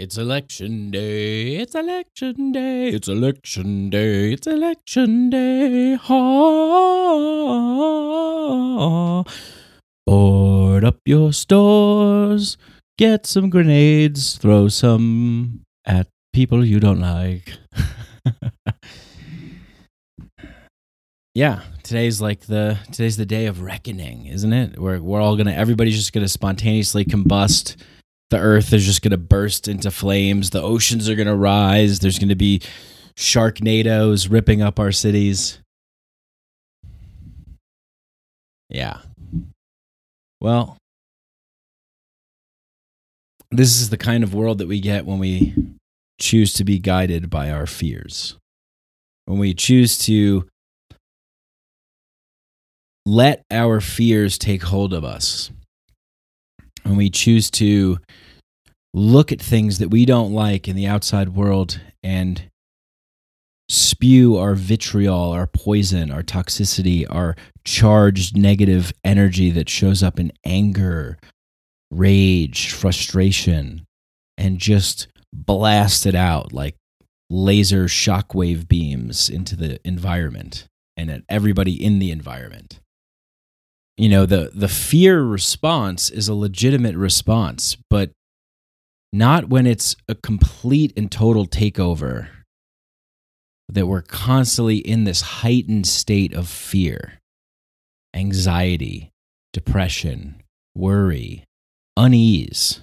It's election day. It's election day. It's election day. It's election day. Ha. Board up your stores. Get some grenades. Throw some at people you don't like. yeah, today's like the today's the day of reckoning, isn't it? We're we're all gonna everybody's just gonna spontaneously combust the earth is just going to burst into flames. The oceans are going to rise. There's going to be shark sharknadoes ripping up our cities. Yeah. Well, this is the kind of world that we get when we choose to be guided by our fears. When we choose to let our fears take hold of us. When we choose to look at things that we don't like in the outside world and spew our vitriol, our poison, our toxicity, our charged negative energy that shows up in anger, rage, frustration, and just blast it out like laser shockwave beams into the environment and at everybody in the environment. You know, the the fear response is a legitimate response, but not when it's a complete and total takeover that we're constantly in this heightened state of fear, anxiety, depression, worry, unease,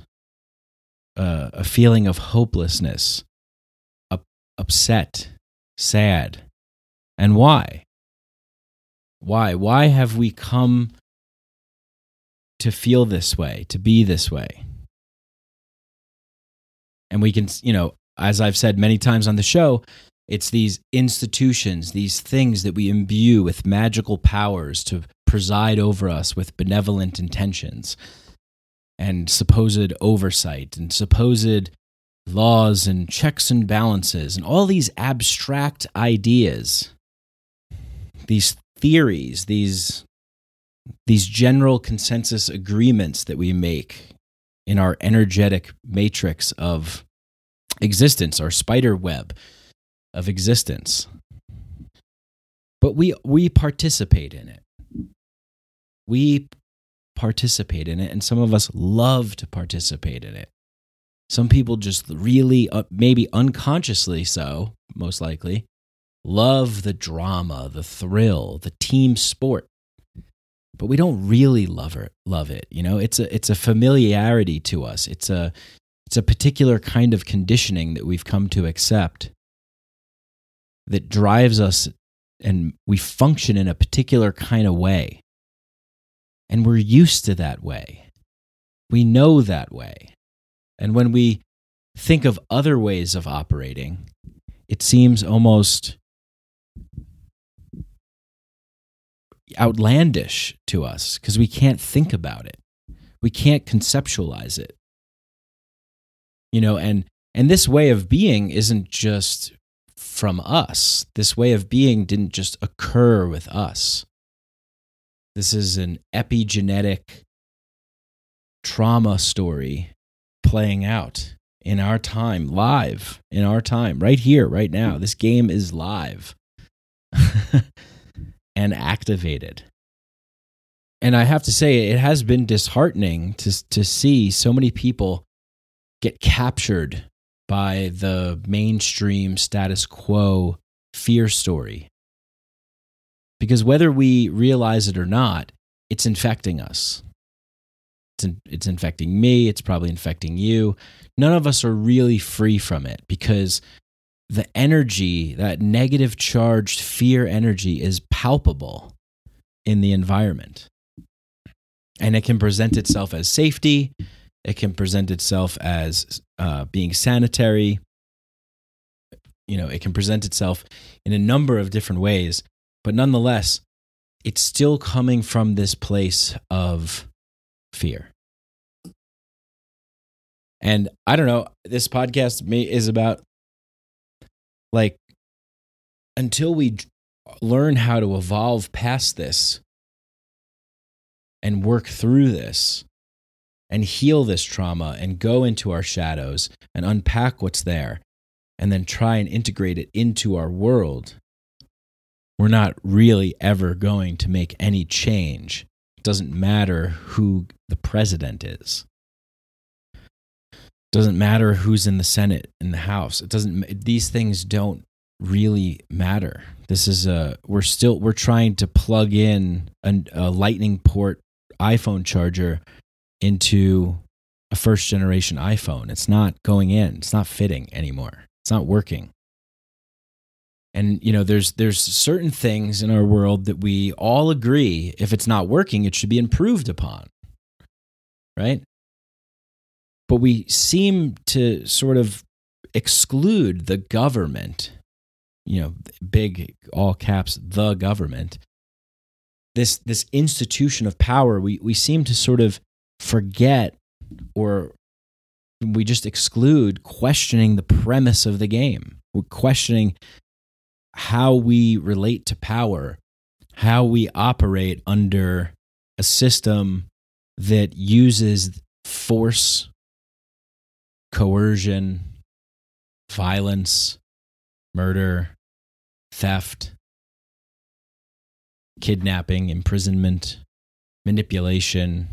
uh, a feeling of hopelessness, up, upset, sad. And why? Why? Why have we come to feel this way, to be this way? And we can, you know, as I've said many times on the show, it's these institutions, these things that we imbue with magical powers to preside over us with benevolent intentions and supposed oversight and supposed laws and checks and balances and all these abstract ideas, these theories, these these general consensus agreements that we make in our energetic matrix of existence, our spider web of existence. But we we participate in it. We participate in it and some of us love to participate in it. Some people just really uh, maybe unconsciously so, most likely, love the drama, the thrill, the team sport but we don't really love it love it you know? It's a it's a familiarity to us. It's a it's a particular kind of conditioning that we've come to accept that drives us and we function in a particular kind of way. And we're used to that way. We know that way. And when we think of other ways of operating it seems almost outlandish to us because we can't think about it. We can't conceptualize it. You know, and and this way of being isn't just from us. This way of being didn't just occur with us. This is an epigenetic trauma story playing out in our time, live in our time, right here, right now. This game is live. and activated. And I have to say, it has been disheartening to, to see so many people get captured by the mainstream status quo fear story. Because whether we realize it or not, it's infecting us. It's, in, it's infecting me. It's probably infecting you. None of us are really free from it because the energy, that negative charged fear energy, is palpable in the environment. And it can present itself as safety, it can present itself as uh, being sanitary. You know, it can present itself in a number of different ways, but nonetheless, it's still coming from this place of fear. And I don't know, this podcast is about like until we learn how to evolve past this and work through this and heal this trauma and go into our shadows and unpack what's there and then try and integrate it into our world, we're not really ever going to make any change. It doesn't matter who the president is. Doesn't matter who's in the Senate, in the House. It doesn't these things don't really matter. This is a we're still we're trying to plug in a, a lightning port iPhone charger into a first generation iPhone. It's not going in. It's not fitting anymore. It's not working. And you know, there's there's certain things in our world that we all agree if it's not working, it should be improved upon. Right? But we seem to sort of exclude the government, you know, big all caps the government. This this institution of power, we we seem to sort of forget or we just exclude questioning the premise of the game. We're questioning how we relate to power, how we operate under a system that uses force, coercion, violence, murder, theft, kidnapping, imprisonment, manipulation,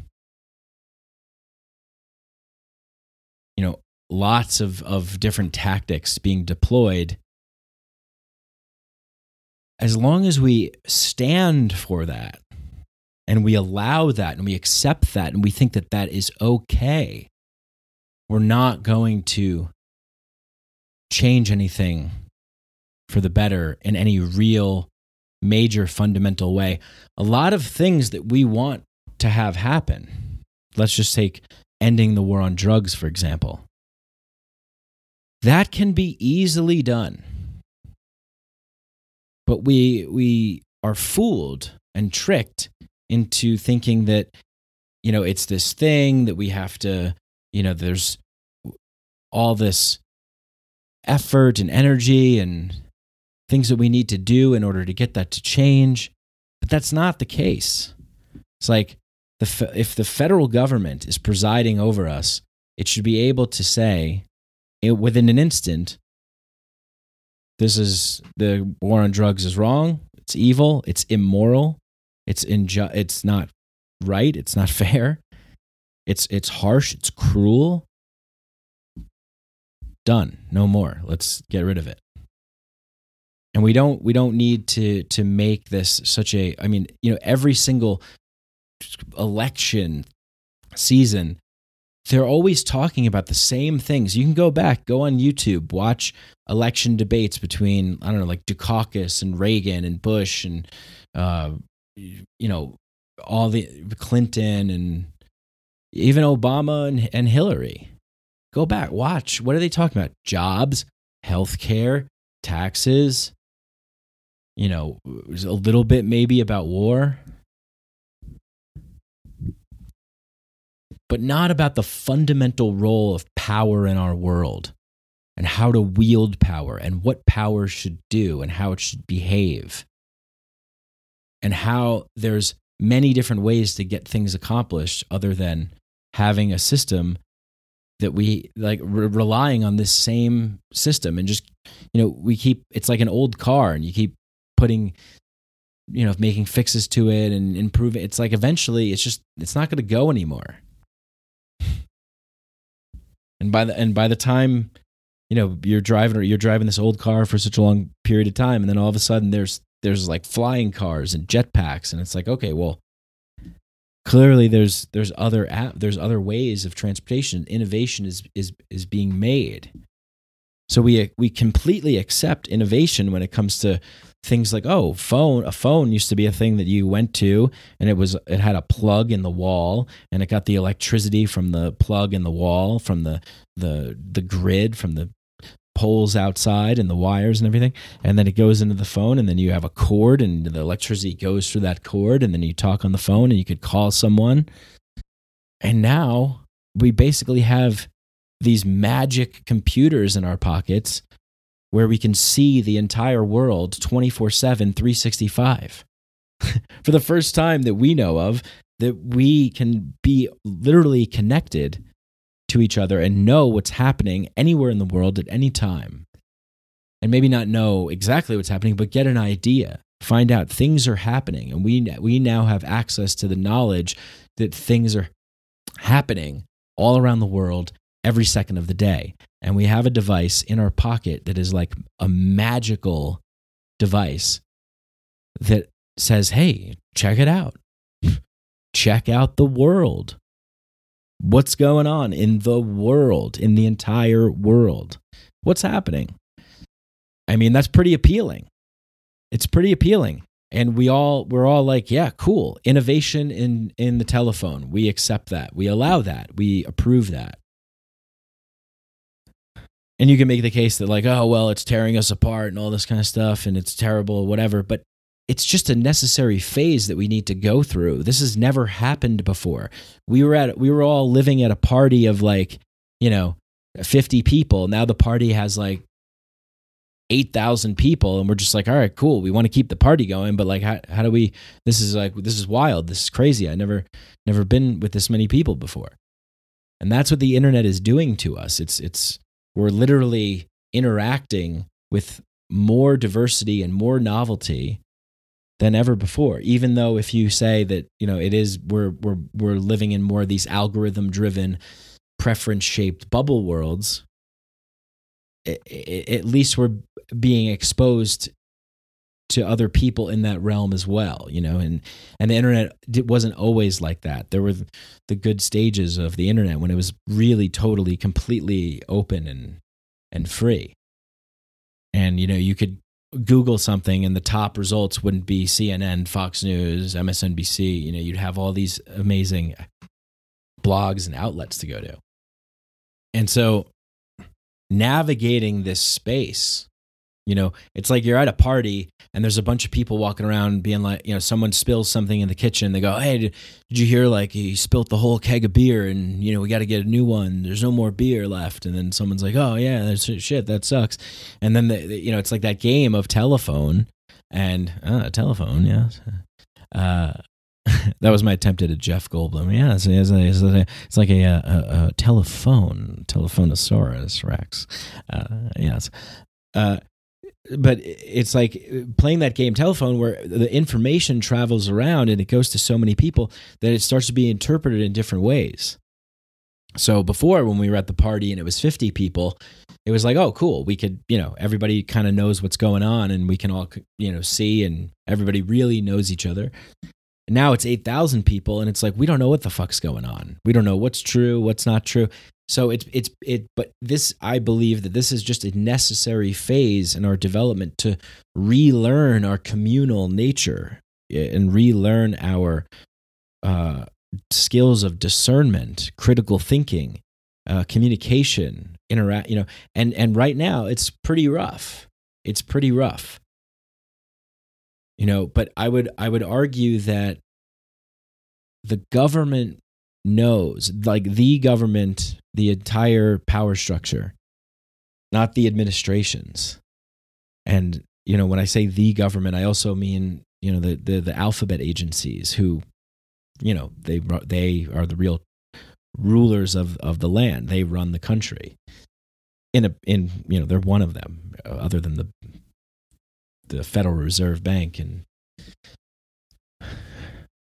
you know, lots of, of different tactics being deployed. As long as we stand for that and we allow that and we accept that and we think that that is okay, we're not going to change anything for the better in any real major fundamental way. A lot of things that we want to have happen, let's just take ending the war on drugs, for example. That can be easily done. But we, we are fooled and tricked into thinking that, you know, it's this thing that we have to, you know, there's all this effort and energy and things that we need to do in order to get that to change. But that's not the case. It's like the if the federal government is presiding over us, it should be able to say it, within an instant, this is the war on drugs is wrong. It's evil. It's immoral. It's inju- It's not right. It's not fair. It's it's harsh. It's cruel. Done. No more. Let's get rid of it. And we don't we don't need to to make this such a. I mean, you know, every single election season, they're always talking about the same things. You can go back, go on YouTube, watch election debates between I don't know, like Dukakis and Reagan and Bush and uh, you know all the Clinton and even Obama and, and Hillary. Go back, watch. What are they talking about? Jobs, healthcare, taxes. You know, a little bit maybe about war. but not about the fundamental role of power in our world and how to wield power and what power should do and how it should behave and how there's many different ways to get things accomplished other than having a system that we like re- relying on this same system and just you know we keep it's like an old car and you keep putting you know making fixes to it and improving it's like eventually it's just it's not going to go anymore. And by the and by the time you know you're driving or you're driving this old car for such a long period of time and then all of a sudden there's there's like flying cars and jetpacks and it's like okay well clearly there's there's other app there's other ways of transportation. Innovation is is is being made. So we we completely accept innovation when it comes to things like oh phone a phone used to be a thing that you went to and it was it had a plug in the wall and it got the electricity from the plug in the wall from the the the grid from the poles outside and the wires and everything and then it goes into the phone and then you have a cord and the electricity goes through that cord and then you talk on the phone and you could call someone and now we basically have these magic computers in our pockets where we can see the entire world 24 7, 365. For the first time that we know of, that we can be literally connected to each other and know what's happening anywhere in the world at any time. And maybe not know exactly what's happening, but get an idea. Find out things are happening. And we, we now have access to the knowledge that things are happening all around the world every second of the day. And we have a device in our pocket that is like a magical device that says, hey, check it out. check out the world. What's going on in the world, in the entire world? What's happening? I mean, that's pretty appealing. It's pretty appealing. And we all we're all like, yeah, cool. Innovation in in the telephone. We accept that. We allow that. We approve that. And you can make the case that like, oh, well, it's tearing us apart and all this kind of stuff and it's terrible whatever, but it's just a necessary phase that we need to go through. This has never happened before. We were at we were all living at a party of like, you know, 50 people. Now the party has like 8,000 people and we're just like, "All right, cool. We want to keep the party going, but like how how do we this is like this is wild. This is crazy. I never never been with this many people before." And that's what the internet is doing to us. It's it's we're literally interacting with more diversity and more novelty than ever before even though if you say that you know it is we're we're we're living in more of these algorithm driven preference shaped bubble worlds it, it, at least we're being exposed to other people in that realm as well you know and and the internet it wasn't always like that. There were the good stages of the internet when it was really totally completely open and and free. And you know you could Google something and the top results wouldn't be CNN, Fox News, MSNBC. You know, you'd have all these amazing blogs and outlets to go to. And so navigating this space you know, it's like you're at a party and there's a bunch of people walking around being like, you know, someone spills something in the kitchen. They go, Hey, did, did you hear like he spilt the whole keg of beer and, you know, we got to get a new one. There's no more beer left. And then someone's like, Oh, yeah, that's shit. That sucks. And then, the, the, you know, it's like that game of telephone and uh, telephone. Yeah. Uh, that was my attempt at a Jeff Goldblum. Yeah, it's, it's, it's, it's like a, a, a, telephone, Telephonosaurus Rex. Uh, yes. Uh, but it's like uh, playing that game telephone where the information travels around and it goes to so many people that it starts to be interpreted in different ways. So before when we were at the party and it was 50 people, it was like, oh, cool. We could, you know, everybody kind of knows what's going on and we can all, you know, see and everybody really knows each other. Now it's 8,000 people and it's like, we don't know what the fuck's going on. We don't know what's true, what's not true. So it's it's it but this I believe that this is just a necessary phase in our development to relearn our communal nature and relearn our uh, skills of discernment, critical thinking, uh, communication, interact. You know, and and right now it's pretty rough. It's pretty rough. You know, but I would I would argue that the government knows, like the government, the entire power structure, not the administrations. And, you know, when I say the government, I also mean, you know, the, the, the alphabet agencies who, you know, they, they are the real rulers of, of the land. They run the country. In a, in, you know, they're one of them, uh, other than the, the Federal Reserve Bank and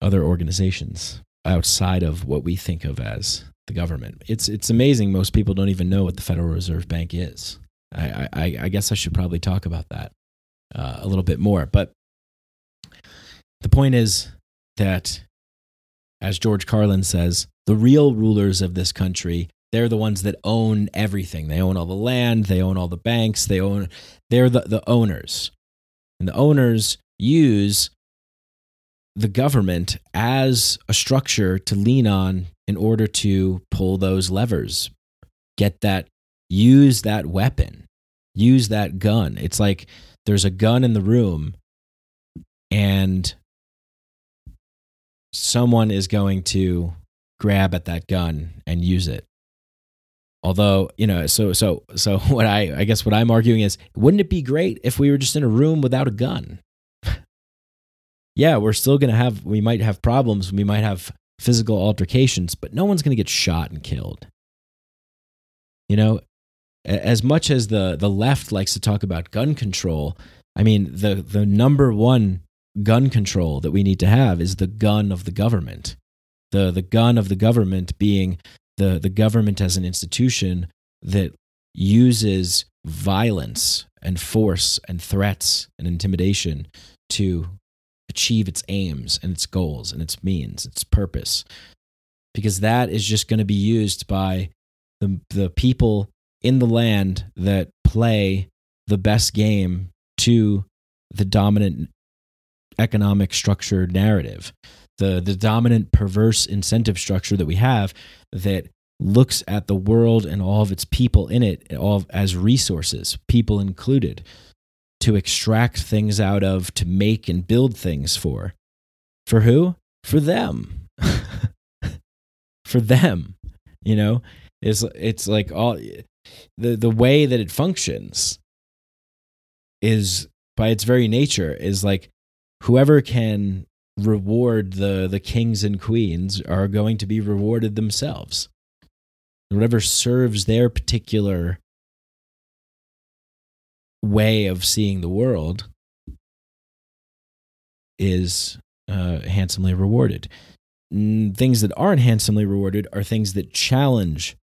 other organizations outside of what we think of as the government. It's it's amazing. Most people don't even know what the Federal Reserve Bank is. I I, I guess I should probably talk about that uh, a little bit more. But the point is that, as George Carlin says, the real rulers of this country they're the ones that own everything. They own all the land. They own all the banks. They own. They're the the owners, and the owners use the government as a structure to lean on in order to pull those levers, get that, use that weapon, use that gun. It's like there's a gun in the room and someone is going to grab at that gun and use it. Although you know so so so what i i guess what i'm arguing is wouldn't it be great if we were just in a room without a gun yeah, we're still going to have, we might have problems. We might have physical altercations, but no one's going to get shot and killed. You know, as much as the the left likes to talk about gun control, I mean the the number one gun control that we need to have is the gun of the government. The the gun of the government being the the government as an institution that uses violence and force and threats and intimidation to achieve its aims and its goals and its means, its purpose. Because that is just going to be used by the, the people in the land that play the best game to the dominant economic structure narrative. The, the dominant perverse incentive structure that we have that looks at the world and all of its people in it all as resources, people included, to extract things out of, to make and build things for. For who? For them. for them. You know, it's it's like all the the way that it functions is by its very nature is like whoever can reward the the kings and queens are going to be rewarded themselves whatever serves their particular way of seeing the world is uh, handsomely rewarded. Things that aren't handsomely rewarded are things that challenge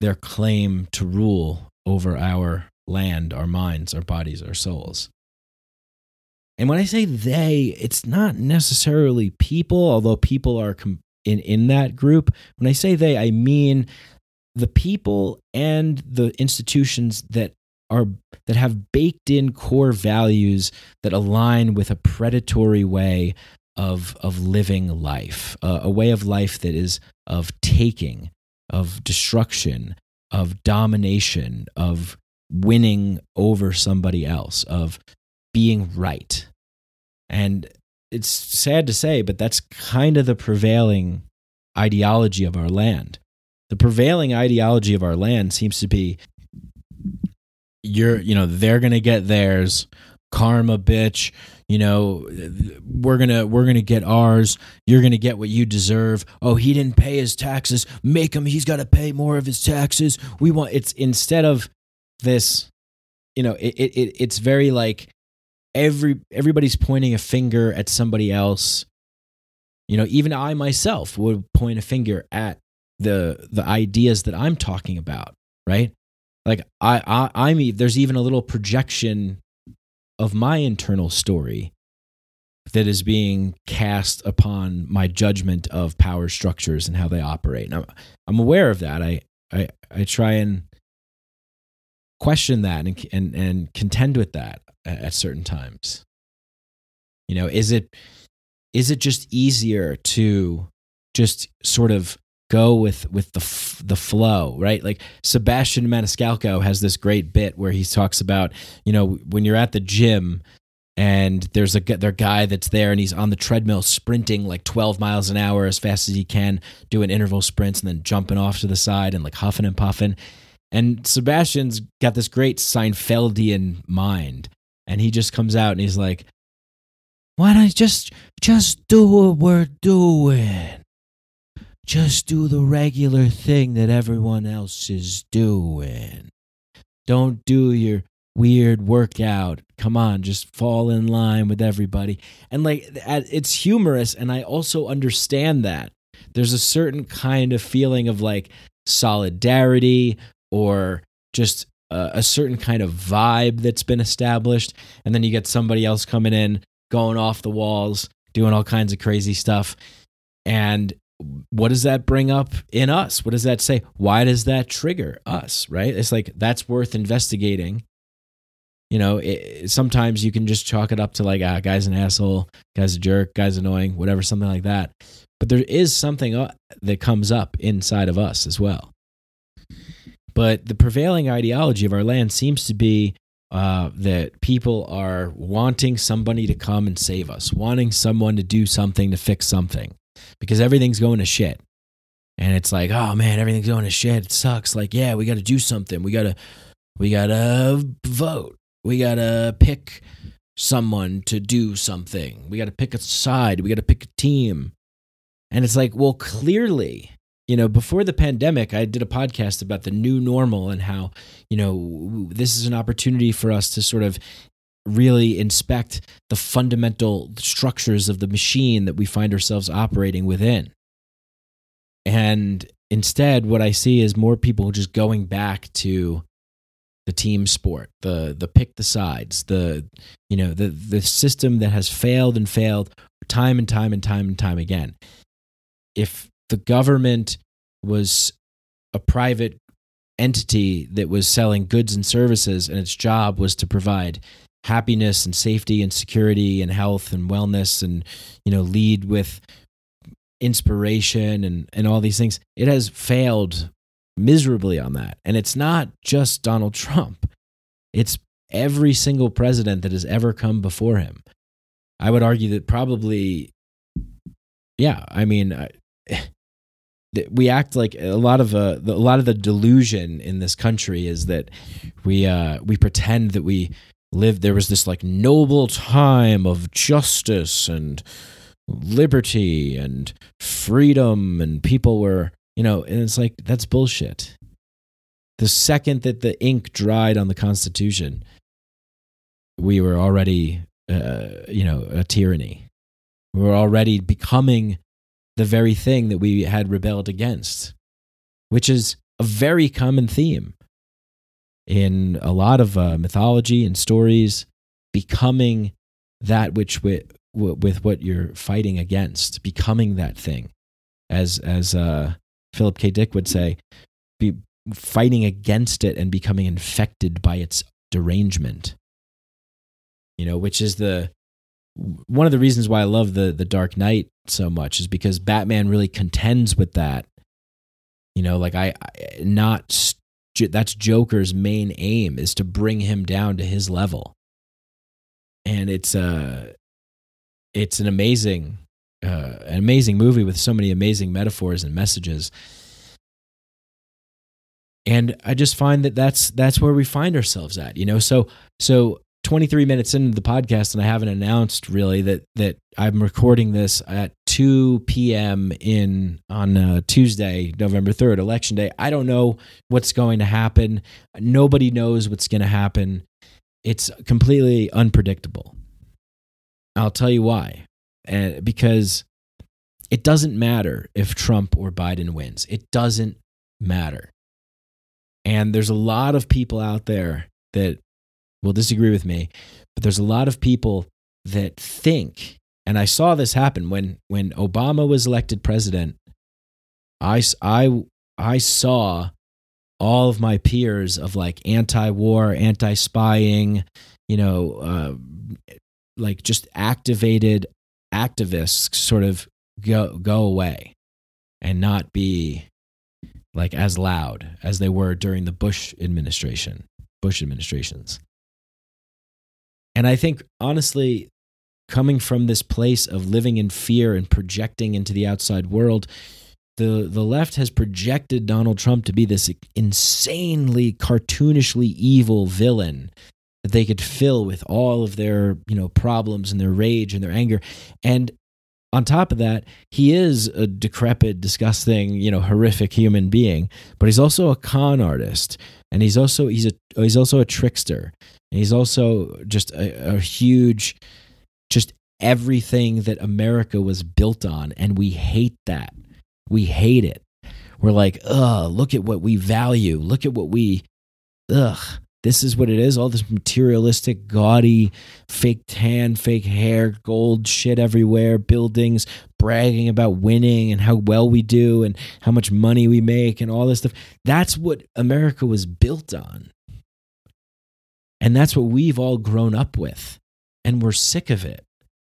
their claim to rule over our land, our minds, our bodies, our souls. And when I say they, it's not necessarily people, although people are in in that group. When I say they, I mean the people and the institutions that are that have baked in core values that align with a predatory way of of living life, uh, a way of life that is of taking, of destruction, of domination, of winning over somebody else, of being right. And it's sad to say, but that's kind of the prevailing ideology of our land. The prevailing ideology of our land seems to be you're, you know, they're to get theirs, karma bitch, you know, we're to we're to get ours, you're to get what you deserve. Oh, he didn't pay his taxes, make him he's got to pay more of his taxes. We want it's instead of this, you know, it, it it's very like every everybody's pointing a finger at somebody else. You know even i myself would point a finger at the the ideas that i'm talking about right like i, I i'm there's even a little projection of my internal story that is being cast upon my judgment of power structures and how they operate. And I'm, I'm aware of that. I, I, I try and question that and, and, and contend with that at certain times you know is it is it just easier to just sort of go with with the f- the flow right like Sebastian Maniscalco has this great bit where he talks about you know when you're at the gym and there's a their guy that's there and he's on the treadmill sprinting like 12 miles an hour as fast as he can doing interval sprints and then jumping off to the side and like huffing and puffing and Sebastian's got this great Seinfeldian mind and he just comes out and he's like, "Why don't you just just do what we're doing? Just do the regular thing that everyone else is doing. Don't do your weird workout. Come on, just fall in line with everybody." And like it's humorous and I also understand that. There's a certain kind of feeling of like solidarity or just a, a certain kind of vibe that's been established, and then you get somebody else coming in, going off the walls, doing all kinds of crazy stuff, and what does that bring up in us? What does that say? Why does that trigger us? Right? It's like that's worth investigating. You know, it, sometimes you can just chalk it up to like, ah, guy's an asshole, guy's a jerk, guy's annoying, whatever, something like that. But there is something uh, that comes up inside of us as well. But the prevailing ideology of our land seems to be uh, that people are wanting somebody to come and save us, wanting someone to do something to fix something because everything's going to shit. And it's like, oh man, everything's going to shit. It sucks. Like, yeah, we got to do something. We got to, we got to vote. We got to pick someone to do something. We got to pick a side. We got to pick a team. And it's like, well, clearly, you know, before the pandemic, I did a podcast about the new normal and how, you know, this is an opportunity for us to sort of really inspect the fundamental structures of the machine that we find ourselves operating within. And instead, what I see is more people just going back to the team sport, the the pick the sides, the you know the the system that has failed and failed time and time and time and time again. If the government was a private entity that was selling goods and services and its job was to provide happiness and safety and security and health and wellness and you know lead with inspiration and and all these things. It has failed miserably on that. And it's not just Donald Trump. It's every single president that has ever come before him. I would argue that probably yeah i mean we act like a lot of uh, a lot of the delusion in this country is that we uh, we pretend that we lived there was this like noble time of justice and liberty and freedom and people were you know and it's like that's bullshit. The second that the ink dried on the constitution we were already uh, you know a tyranny. We were already becoming the very thing that we had rebelled against which is a very common theme in a lot of uh, mythology and stories, becoming that which with, with what you're fighting against, becoming that thing, as as uh, Philip K. Dick would say, be fighting against it and becoming infected by its derangement. You know, which is the one of the reasons why I love the the Dark Knight so much is because Batman really contends with that. You know, like I, I not that's Joker's main aim is to bring him down to his level. And it's uh it's an amazing uh, an amazing movie with so many amazing metaphors and messages. And I just find that that's that's where we find ourselves at, you know. So so 23 minutes into the podcast and I haven't announced really that that I'm recording this at 2 p.m. in on uh, Tuesday, November 3rd, election day. I don't know what's going to happen. Nobody knows what's going to happen. It's completely unpredictable. I'll tell you why. And because it doesn't matter if Trump or Biden wins. It doesn't matter. And there's a lot of people out there that will disagree with me, but there's a lot of people that think, and I saw this happen when when Obama was elected president. I I I saw all of my peers of like anti-war, anti-spying, you know, uh, like just activated activists sort of go go away and not be like as loud as they were during the Bush administration, Bush administrations. And I think, honestly, coming from this place of living in fear and projecting into the outside world, the, the left has projected Donald Trump to be this insanely cartoonishly evil villain that they could fill with all of their you know problems and their rage and their anger. And on top of that he is a decrepit disgusting you know horrific human being but he's also a con artist and he's also he's a he's also a trickster and he's also just a, a huge, just everything that America was built on. And we hate that. We hate it. We're like, ugh, look at what we value. Look at what we, ugh, this is what it is. All this materialistic, gaudy, fake tan, fake hair, gold shit everywhere, buildings, bragging about winning and how well we do and how much money we make and all this stuff. That's what America was built on. And that's what we've all grown up with. And we're sick of it.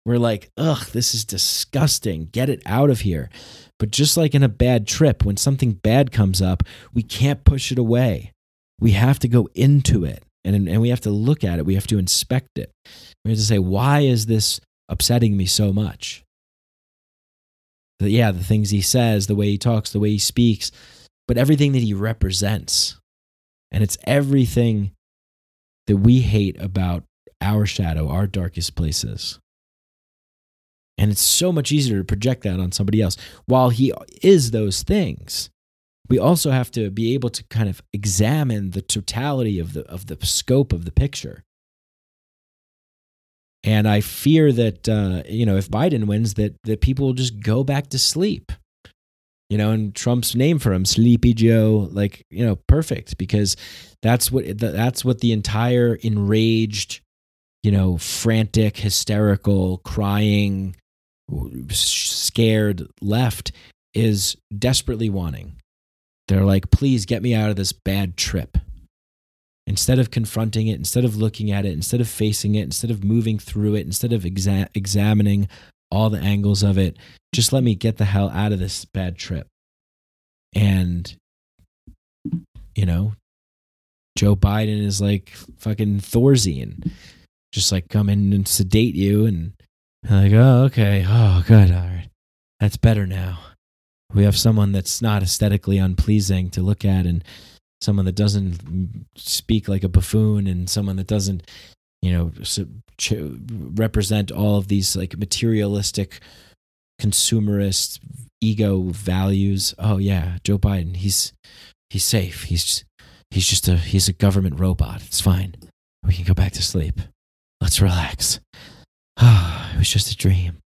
We're like, ugh, this is disgusting. Get it out of here. But just like in a bad trip, when something bad comes up, we can't push it away. We have to go into it and, and we have to look at it. We have to inspect it. We have to say, why is this upsetting me so much? But yeah, the things he says, the way he talks, the way he speaks, but everything that he represents. And it's everything that we hate about our shadow, our darkest places. And it's so much easier to project that on somebody else. While he is those things, we also have to be able to kind of examine the totality of the of the scope of the picture. And I fear that uh, you know if Biden wins, that that people will just go back to sleep. You know, and Trump's name for him, Sleepy Joe, like you know, perfect because that's what that's what the entire enraged, you know, frantic, hysterical, crying, scared left is desperately wanting. They're like, please get me out of this bad trip. Instead of confronting it, instead of looking at it, instead of facing it, instead of moving through it, instead of exa- examining all the angles of it, just let me get the hell out of this bad trip. And, you know, Joe Biden is like fucking Thorazine, just like come in and sedate you and like, oh, okay. Oh, good. All right. That's better now. We have someone that's not aesthetically unpleasing to look at and someone that doesn't speak like a buffoon and someone that doesn't, you know, represent all of these like materialistic, consumerist ego values. Oh yeah, Joe Biden, he's he's safe. He's he's just a he's a government robot. It's fine. We can go back to sleep. Let's relax. Ah, it was just a dream.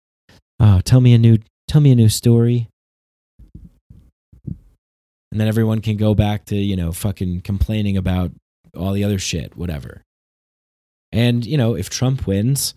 Oh, tell me a new tell me a new story. And then everyone can go back to, you know, fucking complaining about all the other shit, whatever. And, you know, if Trump wins,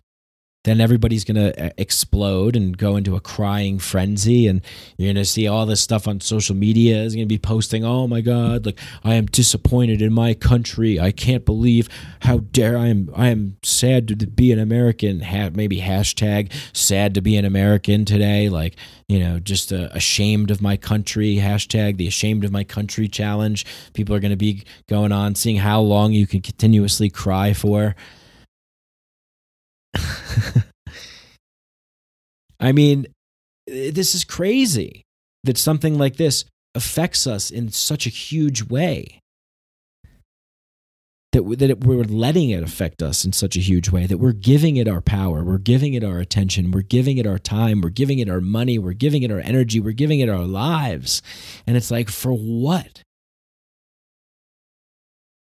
then everybody's going to uh, explode and go into a crying frenzy and you're going to see all this stuff on social media is going to be posting oh my god like i am disappointed in my country. I can't believe how dare i am i am sad to be an american. Maybe hashtag sad to be an american today like you know just uh, ashamed of my country hashtag the ashamed of my country challenge. People are going to be going on seeing how long you can continuously cry for I mean, eh, this is crazy that something like this affects us in such a huge way. That, that we're letting it affect us in such a huge way, that we're giving it our power, we're giving it our attention, we're giving it our time, we're giving it our money, we're giving it our energy, we're giving it our lives. And it's like, for what?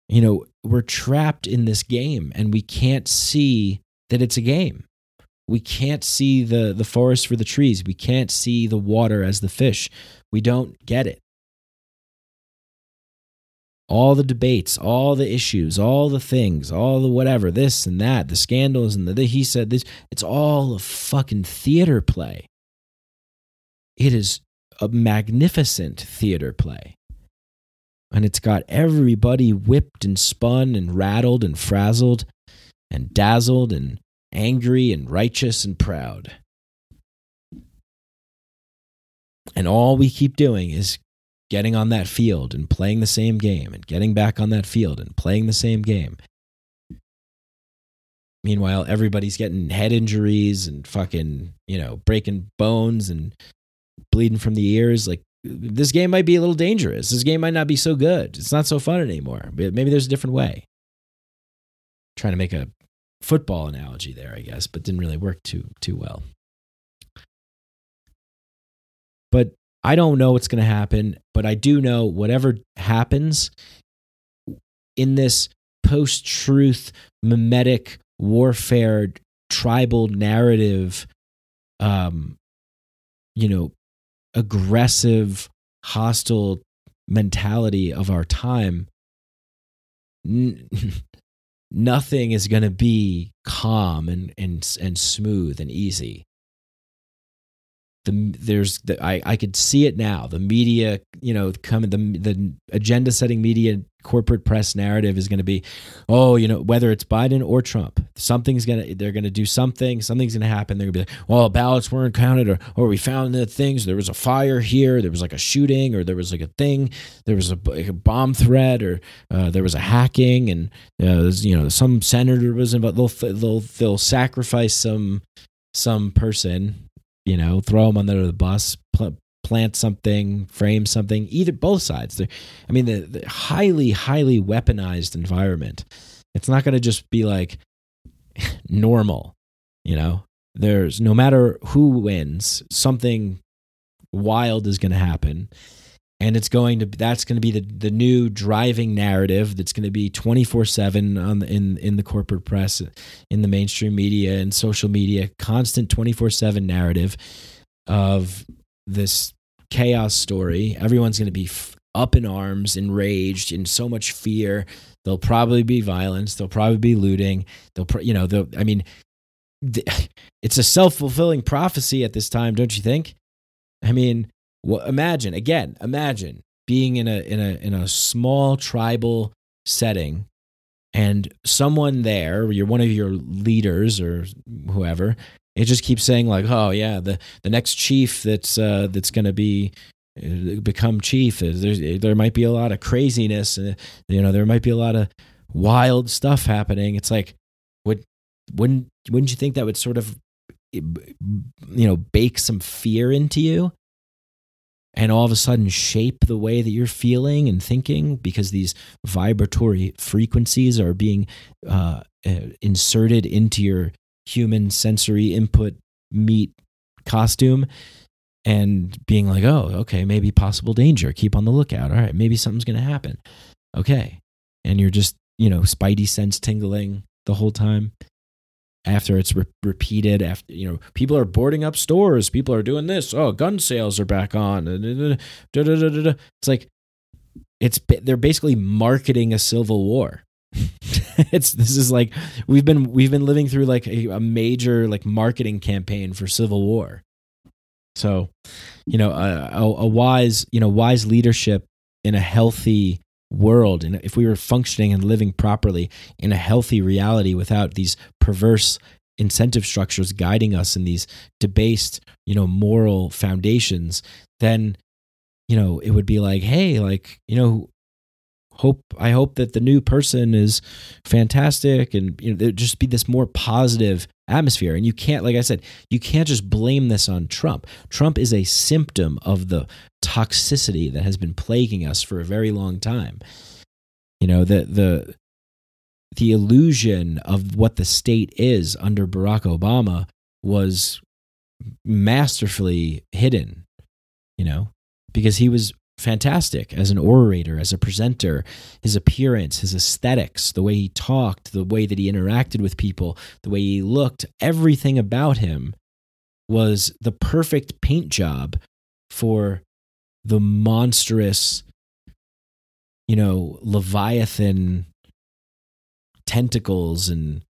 You know, we're trapped in this game and we can't see that it's a game. We can't see the, the forest for the trees. We can't see the water as the fish. We don't get it. All the debates, all the issues, all the things, all the whatever, this and that, the scandals and the, the he said this, it's all a fucking theater play. It is a magnificent theater play. And it's got everybody whipped and spun and rattled and frazzled and dazzled and angry and righteous and proud. And all we keep doing is getting on that field and playing the same game and getting back on that field and playing the same game. Meanwhile, everybody's getting head injuries and fucking, you know, breaking bones and bleeding from the ears. Like, this game might be a little dangerous. This game might not be so good. It's not so fun anymore. Maybe there's a different way trying to make a football analogy there, I guess, but didn't really work too too well. But I don't know what's going to happen, but I do know whatever happens in this post-truth mimetic warfare tribal narrative um you know aggressive hostile mentality of our time nothing is going to be calm and, and, and smooth and easy. The, there's the, I, I could see it now. The media, you know, coming the the agenda setting media corporate press narrative is going to be, oh, you know, whether it's Biden or Trump, something's going to, they're going to do something, something's going to happen. They're going to be like, well, ballots weren't counted or, or we found the things, there was a fire here, there was like a shooting or there was like a thing, there was a, like a bomb threat or uh, there was a hacking and, uh, you know, some senator was involved. They'll, they'll, they'll sacrifice some, some person, you know, throw them under the bus, plant something, frame something, either both sides. They're, I mean, the, the highly, highly weaponized environment. It's not going to just be like normal, you know. there's no matter who wins, something wild is going to happen and it's going to that's going to be the the new driving narrative that's going to be 24/7 on the, in in the corporate press in the mainstream media and social media constant 24/7 narrative of this chaos story. Everyone's going to be f- up in arms enraged in so much fear. There'll probably be violence. There'll probably be looting. They'll pro- you know i mean it's a self-fulfilling prophecy at this time don't you think? I mean well, imagine again, imagine being in a in a in a small tribal setting and someone there, you're one of your leaders or whoever, it just keeps saying like, "Oh yeah, the the next chief that's uh, that's going to be uh, become chief is there, there might be a lot of craziness uh, you know there might be a lot of wild stuff happening. It's like would wouldn't wouldn't you think that would sort of you know bake some fear into you? And all of a sudden shape the way that you're feeling and thinking because these vibratory frequencies are being uh, uh, inserted into your human sensory input meat costume and being like, oh, okay, maybe possible danger. Keep on the lookout. All right, maybe something's going to happen. Okay. And you're just, you know, spidey sense tingling the whole time after it's re- repeated after you know people are boarding up stores people are doing this oh gun sales are back on it's like it's they're basically marketing a civil war it's this is like we've been we've been living through like a, a major like marketing campaign for civil war. So you know a, a, a wise you know wise leadership in a healthy world and if we were functioning and living properly in a healthy reality without these perverse incentive structures guiding us in these debased you know moral foundations then you know it would be like hey like you know hope i hope that the new person is fantastic and you know just be this more positive atmosphere and you can't like i said you can't just blame this on trump trump is a symptom of the toxicity that has been plaguing us for a very long time. You know, the the the illusion of what the state is under Barack Obama was masterfully hidden, you know, because he was fantastic as an orator, as a presenter, his appearance, his aesthetics, the way he talked, the way that he interacted with people, the way he looked, everything about him was the perfect paint job for the monstrous, you know, Leviathan tentacles and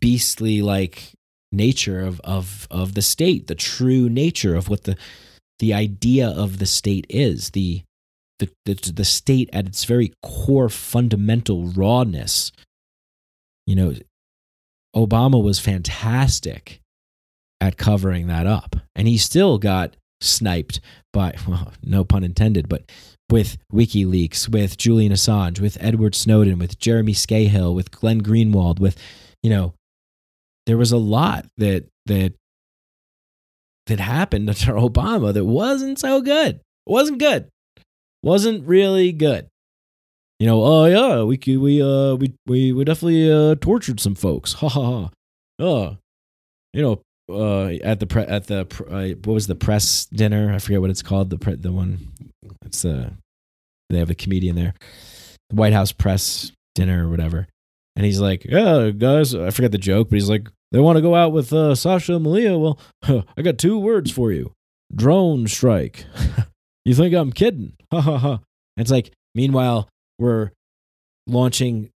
beastly like nature of, of, of the state, the true nature of what the, the idea of the state is, the, the, the, the state at its very core fundamental rawness. You know, Obama was fantastic at covering that up. And he still got sniped by, well, no pun intended, but with WikiLeaks, with Julian Assange, with Edward Snowden, with Jeremy Scahill, with Glenn Greenwald, with, you know, there was a lot that, that, that happened under Obama that wasn't so good. It wasn't good. Wasn't really good. You know, oh yeah, we we uh we we we definitely uh tortured some folks. Ha ha ha. Oh, you know, uh, at the pre- at the uh, what was the press dinner? I forget what it's called. The pre- the one it's uh they have a comedian there, the White House press dinner or whatever. And he's like, "Yeah, guys, I forget the joke, but he's like, they want to go out with uh, Sasha Malia. Well, I got two words for you: drone strike. you think I'm kidding? Ha ha ha. It's like, meanwhile, we're launching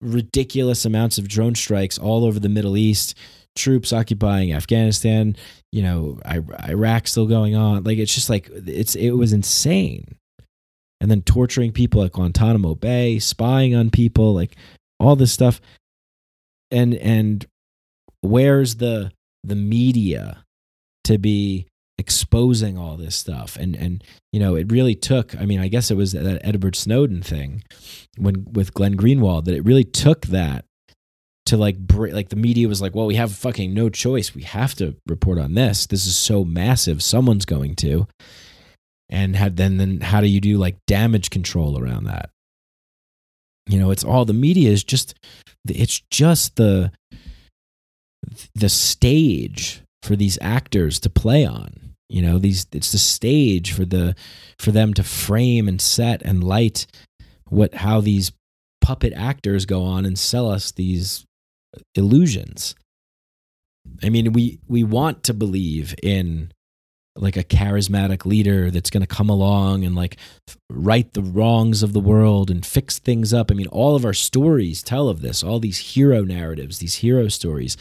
ridiculous amounts of drone strikes all over the Middle East troops occupying Afghanistan, you know, Iraq still going on. Like it's just like it's it was insane. And then torturing people at Guantanamo Bay, spying on people, like all this stuff. And and where's the the media to be exposing all this stuff and and you know it really took i mean i guess it was that edward snowden thing when with glenn greenwald that it really took that to like break, like the media was like, well, we have fucking no choice. We have to report on this. This is so massive. Someone's going to. And had then then how do you do like damage control around that? You know, it's all the media is just it's just the the stage for these actors to play on. You know, these it's the stage for the for them to frame and set and light what how these puppet actors go on and sell us these illusions. I mean, we we want to believe in like a charismatic leader that's going to come along and like right the wrongs of the world and fix things up. I mean, all of our stories tell of this. All these hero narratives, these hero stories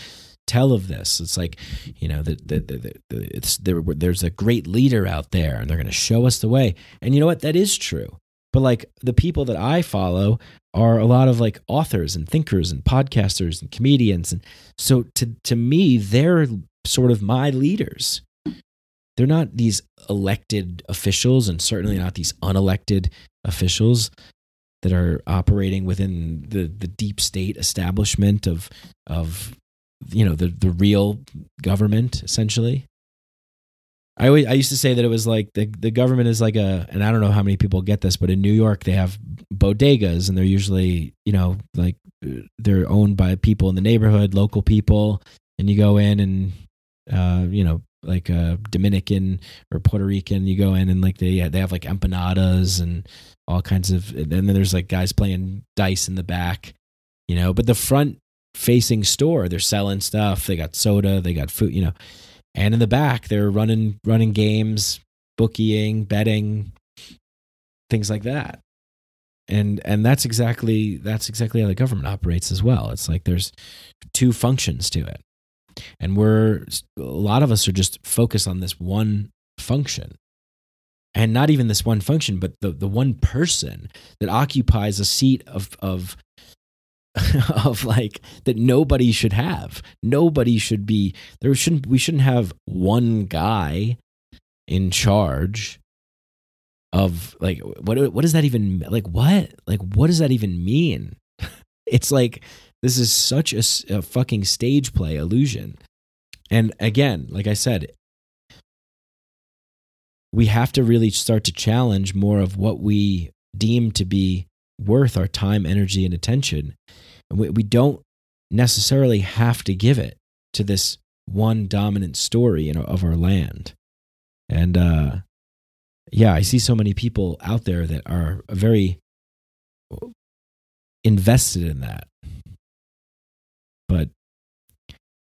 tell of this. It's like, you know, the, the, the, the there, there's a great leader out there and they're going to show us the way. And you know what? That is true. But like the people that I follow are a lot of like authors and thinkers and podcasters and comedians. And so to, to me, they're sort of my leaders they're not these elected officials and certainly not these unelected officials that are operating within the, the deep state establishment of of you know the the real government essentially I always, I used to say that it was like the the government is like a and I don't know how many people get this but in New York they have bodegas and they're usually you know like they're owned by people in the neighborhood local people and you go in and uh, you know like a Dominican or Puerto Rican. You go in and like they they have like empanadas and all kinds of. And then there's like guys playing dice in the back, you know. But the front facing store, they're selling stuff. They got soda, they got food, you know. And in the back, they're running running games, bookieing, betting, things like that. And and that's exactly that's exactly how the government operates as well. It's like there's two functions to it and we're a lot of us are just focused on this one function and not even this one function but the, the one person that occupies a seat of of of like that nobody should have. Nobody should be there shouldn't we shouldn't have one guy in charge of like what what does that even like what? Like what does that even mean? It's like this is such a, a fucking stage play illusion. And again, like I said, we have to really start to challenge more of what we deem to be worth our time, energy, and attention. And we, we don't necessarily have to give it to this one dominant story know, of our land. And uh, yeah, I see so many people out there that are very invested in that but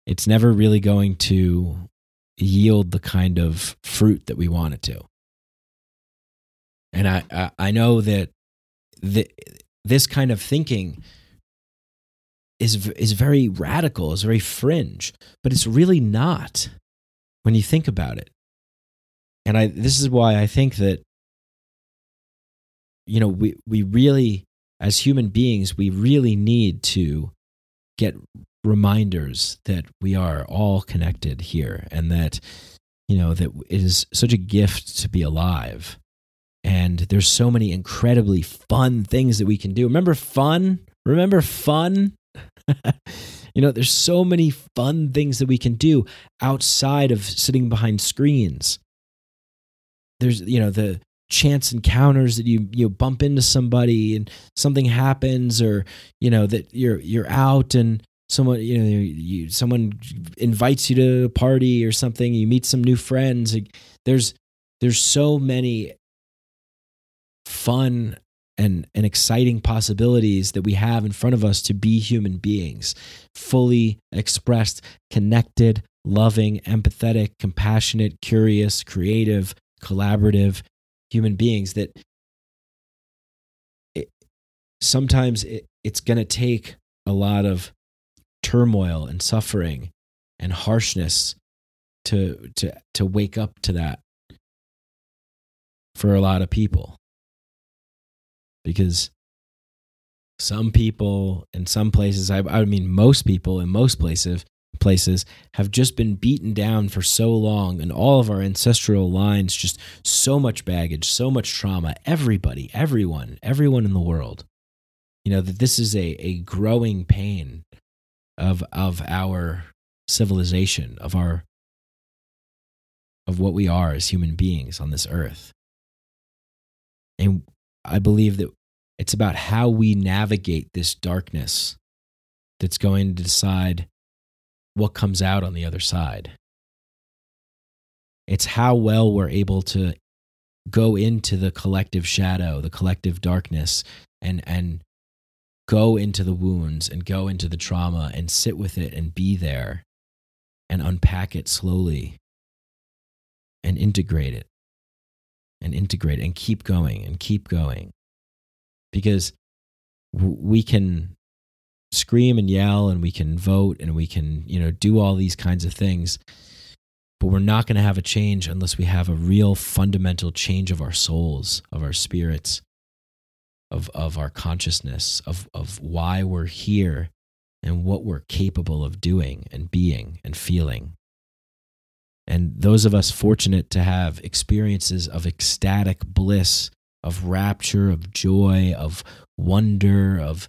it's never really going to yield the kind of fruit that we want it to. And I, I, I know that the, this kind of thinking is, is very radical, is very fringe, but it's really not when you think about it. And I, this is why I think that, you know, we, we really, as human beings, we really need to get reminders that we are all connected here and that you know that it is such a gift to be alive and there's so many incredibly fun things that we can do. Remember fun? Remember fun? You know there's so many fun things that we can do outside of sitting behind screens. There's you know the chance encounters that you you bump into somebody and something happens or you know that you're you're out and someone you know you someone invites you to a party or something you meet some new friends. There's there's so many fun and and exciting possibilities that we have in front of us to be human beings. Fully expressed connected loving empathetic compassionate curious creative collaborative human beings that it, sometimes it, it's going to take a lot of turmoil and suffering and harshness to to to wake up to that for a lot of people because some people in some places I, I mean most people in most places places have just been beaten down for so long and all of our ancestral lines just so much baggage so much trauma. Everybody everyone everyone in the world you know that this is a, a growing pain of of our civilization of our of what we are as human beings on this earth. And i believe that it's about how we navigate this darkness that's going to decide what comes out on the other side. It's how well we're able to go into the collective shadow, the collective darkness, and, and go into the wounds and go into the trauma and sit with it and be there and unpack it slowly and integrate it and integrate and keep going and keep going. Because we can scream and yell and we can vote and we can you know do all these kinds of things but we're not going to have a change unless we have a real fundamental change of our souls of our spirits of of our consciousness of of why we're here and what we're capable of doing and being and feeling and those of us fortunate to have experiences of ecstatic bliss of rapture of joy of wonder of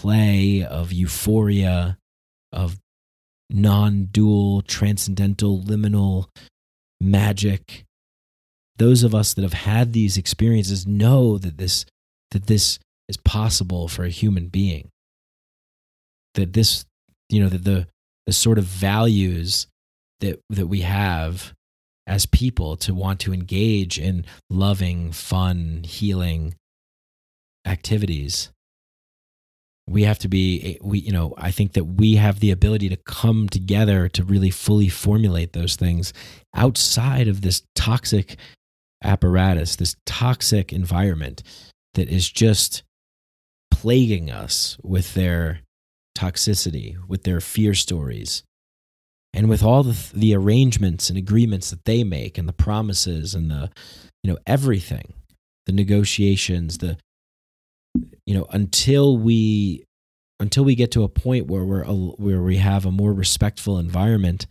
play, of euphoria, of non dual, transcendental, liminal magic. Those of us that have had these experiences know that this, that this is possible for a human being. That this, you know, that the, the sort of values that, that we have as people to want to engage in loving, fun, healing activities. We have to be eh, we you know i think that we have the ability to come together to really fully formulate those things outside of this toxic apparatus this toxic environment that is just plaguing us with their toxicity with their fear stories and with all the, the arrangements and agreements that they make and the promises and the you know everything the negotiations the you know until we until we get to a point where we're where we have a more respectful environment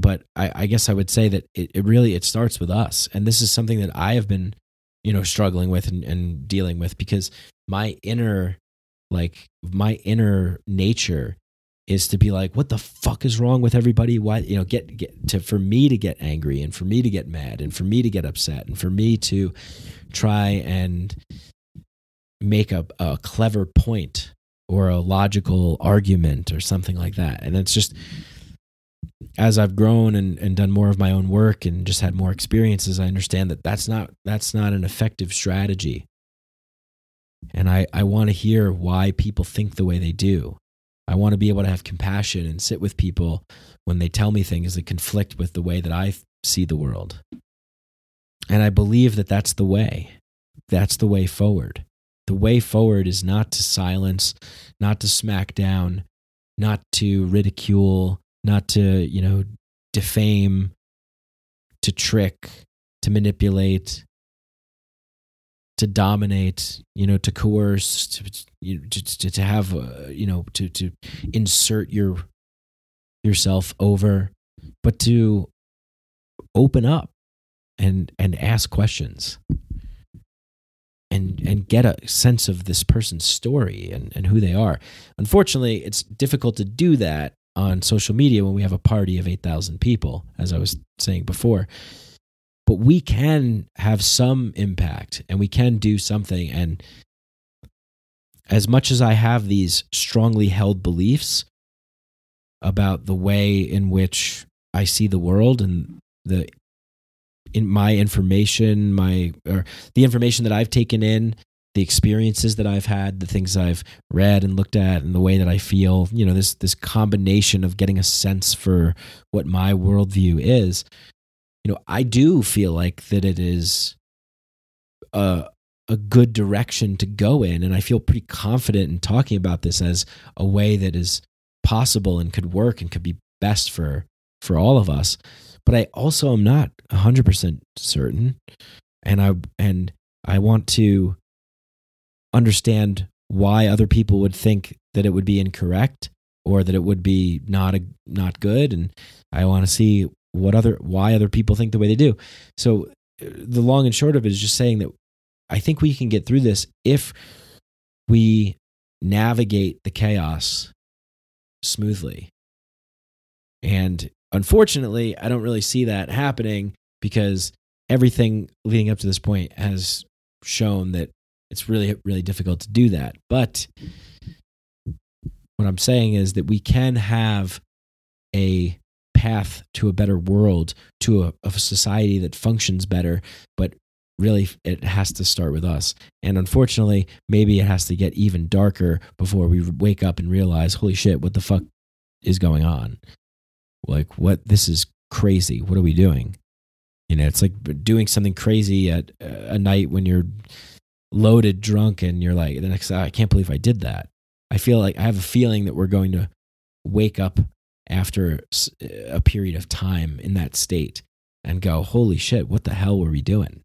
but I, I guess I would say that it, it, really it starts with us, and this is something that I have been, you know, struggling with and, and dealing with because my inner, like my inner nature, is to be like, what the fuck is wrong with everybody? Why you know get get to for me to get angry and for me to get mad and for me to get upset and for me to try and make a, a clever point or a logical argument or something like that. And it's just as I've grown and, and done more of my own work and just had more experiences, I understand that that's not that's not an effective strategy. And I, I want to hear why people think the way they do. I want to be able to have compassion and sit with people when they tell me things that conflict with the way that I see the world. And I believe that that's the way. That's the way forward. The way forward is not to silence, not to smack down, not to ridicule, not to, you know, defame, to trick, to manipulate, to dominate, you know, to coerce, to to, to have, uh, you know, to to insert your yourself over, but to open up and and ask questions and and get a sense of this person's story and, and who they are. Unfortunately, it's difficult to do that on social media when we have a party of 8,000 people, as I was saying before. But we can have some impact and we can do something. And as much as I have these strongly held beliefs about the way in which I see the world and the in my information, my or the information that I've taken in, the experiences that I've had, the things I've read and looked at, and the way that I feel. You know, this this combination of getting a sense for what my worldview is. You know, I do feel like that it is a a good direction to go in, and I feel pretty confident in talking about this as a way that is possible and could work and could be best for for all of us. But I also am not 100% certain and I and I want to understand why other people would think that it would be incorrect or that it would be not a, not good and I want to see what other why other people think the way they do. So uh, the long and short of it is just saying that I think we can get through this if we navigate the chaos smoothly. And Unfortunately, I don't really see that happening because everything leading up to this point has shown that it's really, really difficult to do that. But what I'm saying is that we can have a path to a better world, to a, a society that functions better, but really it has to start with us. And unfortunately, maybe it has to get even darker before we wake up and realize, holy shit, what the fuck is going on? Like, what? This is crazy. What are we doing? You know, it's like doing something crazy at uh, a night when you're loaded, drunk, and you're like, the next, ah, I can't believe I did that. I feel like I have a feeling that we're going to wake up after a period of time in that state and go, holy shit, what the hell were we doing?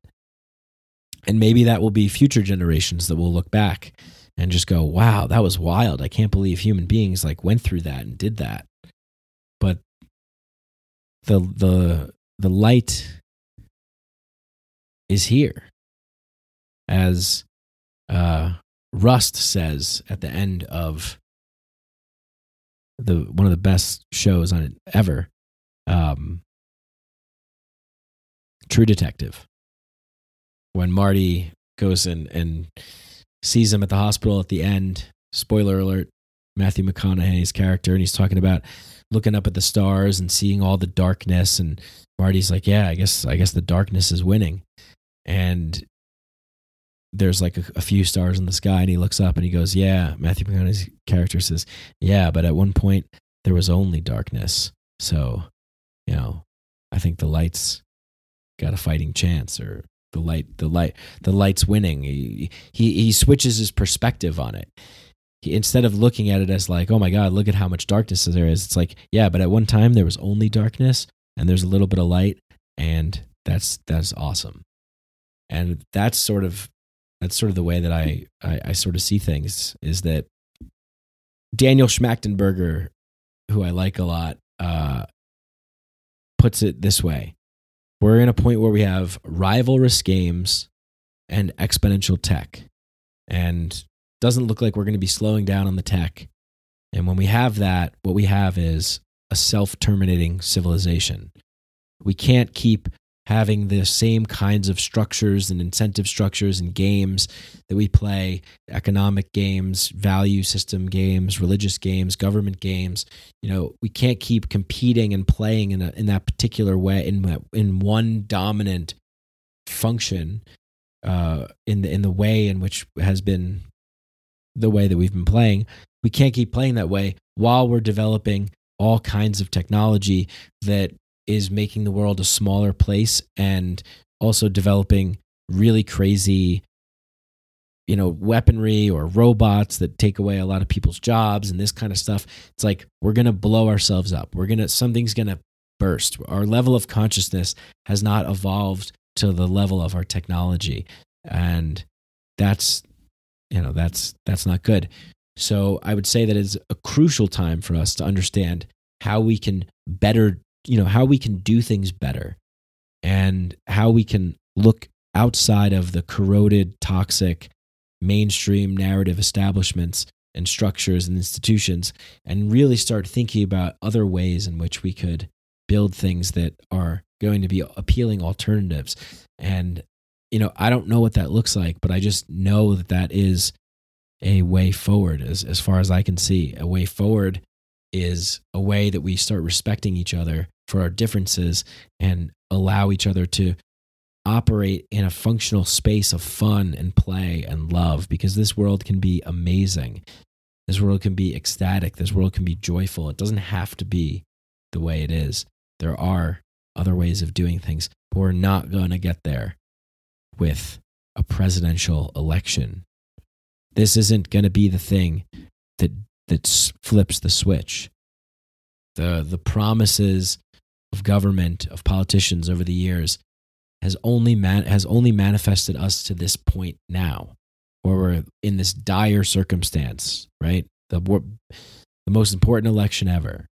And maybe that will be future generations that will look back and just go, wow, that was wild. I can't believe human beings like went through that and did that. But the the the light is here. As uh, Rust says at the end of the one of the best shows on it ever, um, True Detective. When Marty goes and, and sees him at the hospital at the end, spoiler alert, Matthew McConaughey's character, and he's talking about looking up at the stars and seeing all the darkness, and Marty's like, "Yeah, I guess I guess the darkness is winning," and there's like a, a, few stars in the sky and he looks up and he goes yeah matthew mcconaughey's character says yeah but at one point there was only darkness. So you know i think the lights got a fighting chance or the light the light the light's winning. He he, he switches his perspective on it. He, instead of looking at it as like oh my god look at how much darkness there is it's like yeah but at one time there was only darkness and there's a little bit of light and that's that's awesome. And that's sort of that's sort of the way that I, I, I sort of see things is that Daniel Schmachtenberger, who I like a lot, uh, puts it this way: We're in a point where we have rivalrous games and exponential tech, and doesn't look like we're going to be slowing down on the tech. And when we have that, what we have is a self-terminating civilization. We can't keep having the same kinds of structures and incentive structures and games that we play economic games value system games religious games government games you know we can't keep competing and playing in, a, in that particular way in, in one dominant function uh, in the in the way in which has been the way that we've been playing. We can't keep playing that way while we're developing all kinds of technology that is making the world a smaller place and also developing really crazy you know weaponry or robots that take away a lot of people's jobs and this kind of stuff. It's like we're going to blow ourselves up. We're going to something's going to burst. Our level of consciousness has not evolved to the level of our technology. And that's you know that's that's not good. So i would say that it's a crucial time for us to understand how we can better you know how we can do things better and how we can look outside of the corroded toxic mainstream narrative establishments and structures and institutions and really start thinking about other ways in which we could build things that are going to be appealing alternatives. And you know i don't know what that looks like but i just know that that is a way forward as, as far as i can see. A way forward is a way that we start respecting each other for our differences and allow each other to operate in a functional space of fun and play and love because this world can be amazing. This world can be ecstatic. This world can be joyful. It doesn't have to be the way it is. There are other ways of doing things, but we're not going to get there with a presidential election. This isn't going to be the thing that that flips the switch. The the promises of government, of politicians over the years has only man, has only manifested us to this point now, where we're in this dire circumstance, right? The the most important election ever.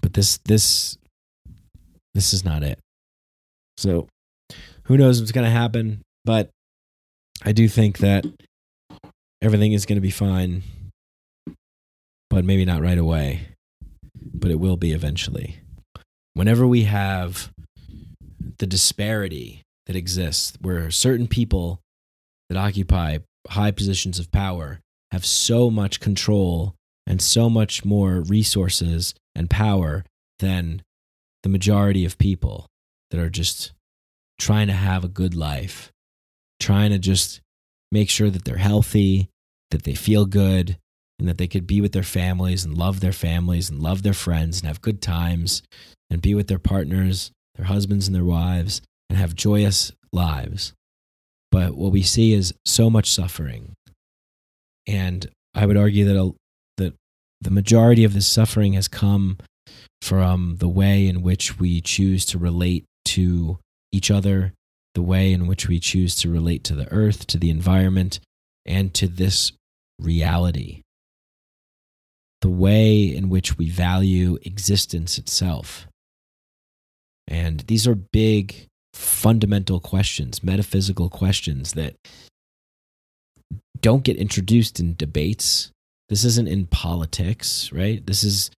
But this this this is not it. So who knows what's going to happen, but I do think that everything is going to be fine, but maybe not right away, but it will be eventually whenever we have the disparity that exists where certain people that occupy high positions of power have so much control and so much more resources and power than the majority of people that are just trying to have a good life, trying to just make sure that they're healthy, that they feel good, and that they could be with their families and love their families and love their friends and have good times and be with their partners, their husbands and their wives, and have joyous lives. But what we see is so much suffering. And I would argue that, a, that the majority of this suffering has come from the way in which we choose to relate to each other, the way in which we choose to relate to the earth, to the environment, and to this reality. The way in which we value existence itself. And these are big, fundamental questions, metaphysical questions that don't get introduced in debates. This isn't in politics, right? This is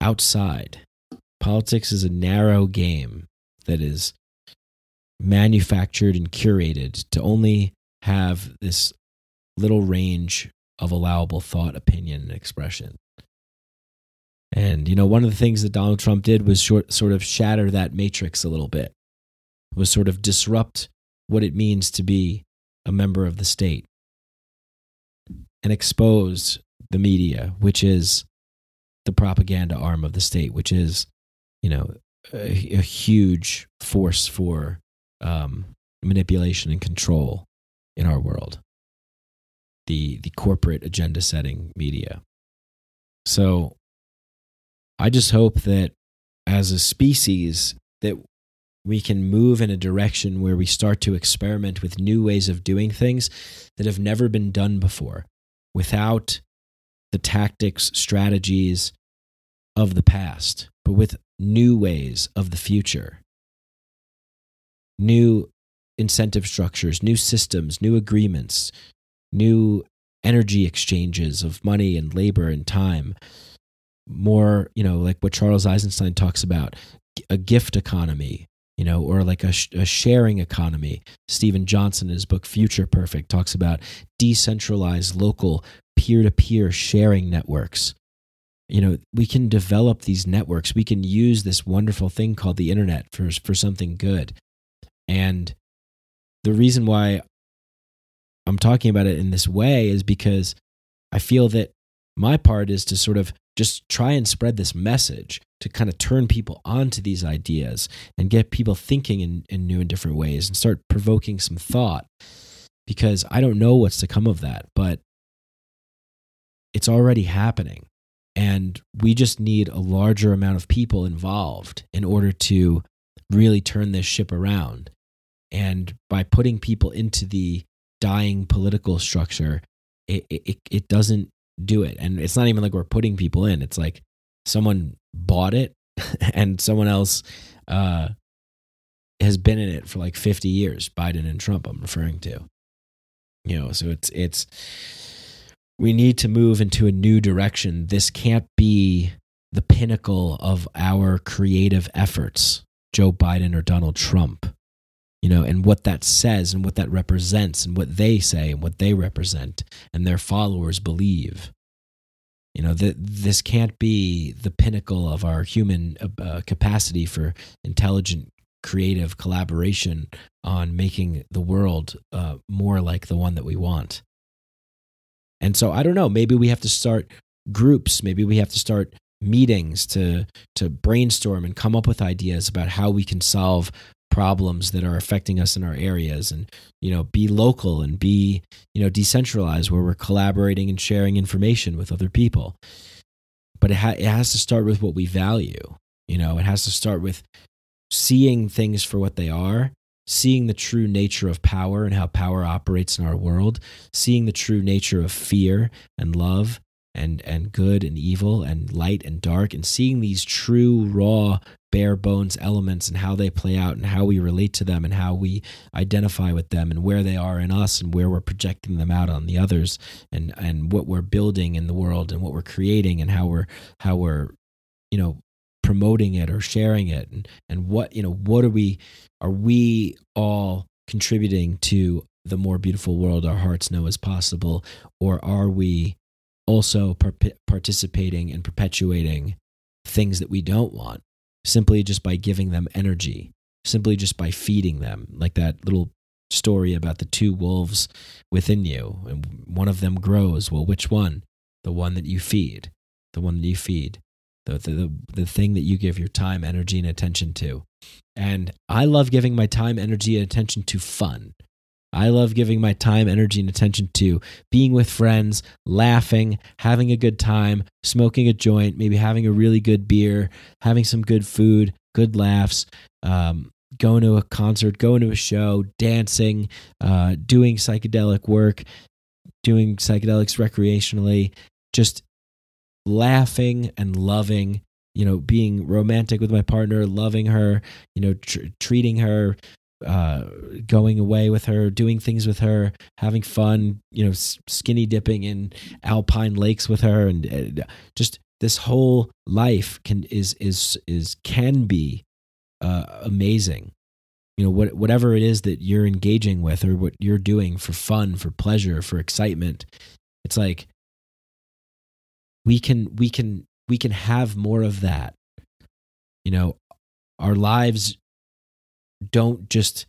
outside. Politics is a narrow game that is manufactured and curated to only have this little range of allowable thought, opinion, and expression. And, you know, one of the things that Donald Trump did was short, sort of shatter that matrix a little bit, was sort of disrupt what it means to be a member of the state and expose the media, which is the propaganda arm of the state, which is, you know, a, a huge force for um, manipulation and control in our world. The the corporate agenda setting media. So I just hope that as a species that we can move in a direction where we start to experiment with new ways of doing things that have never been done before without the tactics, strategies of the past, but with new ways of the future, new incentive structures, new systems, new agreements, new energy exchanges of money and labor and time. More, you know, like what Charles Eisenstein talks about a gift economy, you know, or like a, a sharing economy. Steven Johnson, in his book Future Perfect, talks about decentralized, local, peer to peer sharing networks. You know, we can develop these networks. We can use this wonderful thing called the internet for, for something good. And the reason why I'm talking about it in this way is because I feel that my part is to sort of just try and spread this message to kind of turn people onto these ideas and get people thinking in, in new and different ways and start provoking some thought because I don't know what's to come of that, but it's already happening. And we just need a larger amount of people involved in order to really turn this ship around. And by putting people into the dying political structure, it, it, it doesn't do it. And it's not even like we're putting people in. It's like someone bought it and someone else uh, has been in it for like 50 years. Biden and Trump, I'm referring to. You know, so it's, it's, we need to move into a new direction. This can't be the pinnacle of our creative efforts, Joe Biden or Donald Trump you know, and what that says and what that represents and what they say and what they represent and their followers believe. You know, that this can't be the pinnacle of our human uh, uh, capacity for intelligent, creative collaboration on making the world uh, more like the one that we want. And so I don't know, maybe we have to start groups, maybe we have to start meetings to to brainstorm and come up with ideas about how we can solve problems that are affecting us in our areas and you know be local and be you know decentralized where we're collaborating and sharing information with other people. But it, ha- it has to start with what we value you know? It has to start with seeing things for what they are seeing the true nature of power and how power operates in our world seeing the true nature of fear and love and and good and evil and light and dark and seeing these true raw bare bones elements and how they play out and how we relate to them and how we identify with them and where they are in us and where we're projecting them out on the others and and what we're building in the world and what we're creating and how we're how we're you know promoting it or sharing it and and what you know what are we are we all contributing to the more beautiful world our hearts know is possible or are we also par- participating and perpetuating things that we don't want simply just by giving them energy, simply just by feeding them, like that little story about the two wolves within you, and one of them grows. Well, which one? The one that you feed, the one that you feed, the, the, the, the thing that you give your time, energy, and attention to. And I love giving my time, energy, and attention to fun. I love giving my time, energy, and attention to being with friends, laughing, having a good time, smoking a joint, maybe having a really good beer, having some good food, good laughs, um, going to a concert, going to a show, dancing, uh, doing psychedelic work, doing psychedelics recreationally, just laughing and loving you know being romantic with my partner loving her you know tr- treating her uh, going away with her, doing things with her, having fun, you know, skinny dipping in alpine lakes with her, and uh, just this whole life can is is is can be uh, amazing. You know, what whatever it is that you're engaging with or what you're doing for fun, for pleasure, for excitement, it's like we can we can we can have more of that. You know, our lives don't just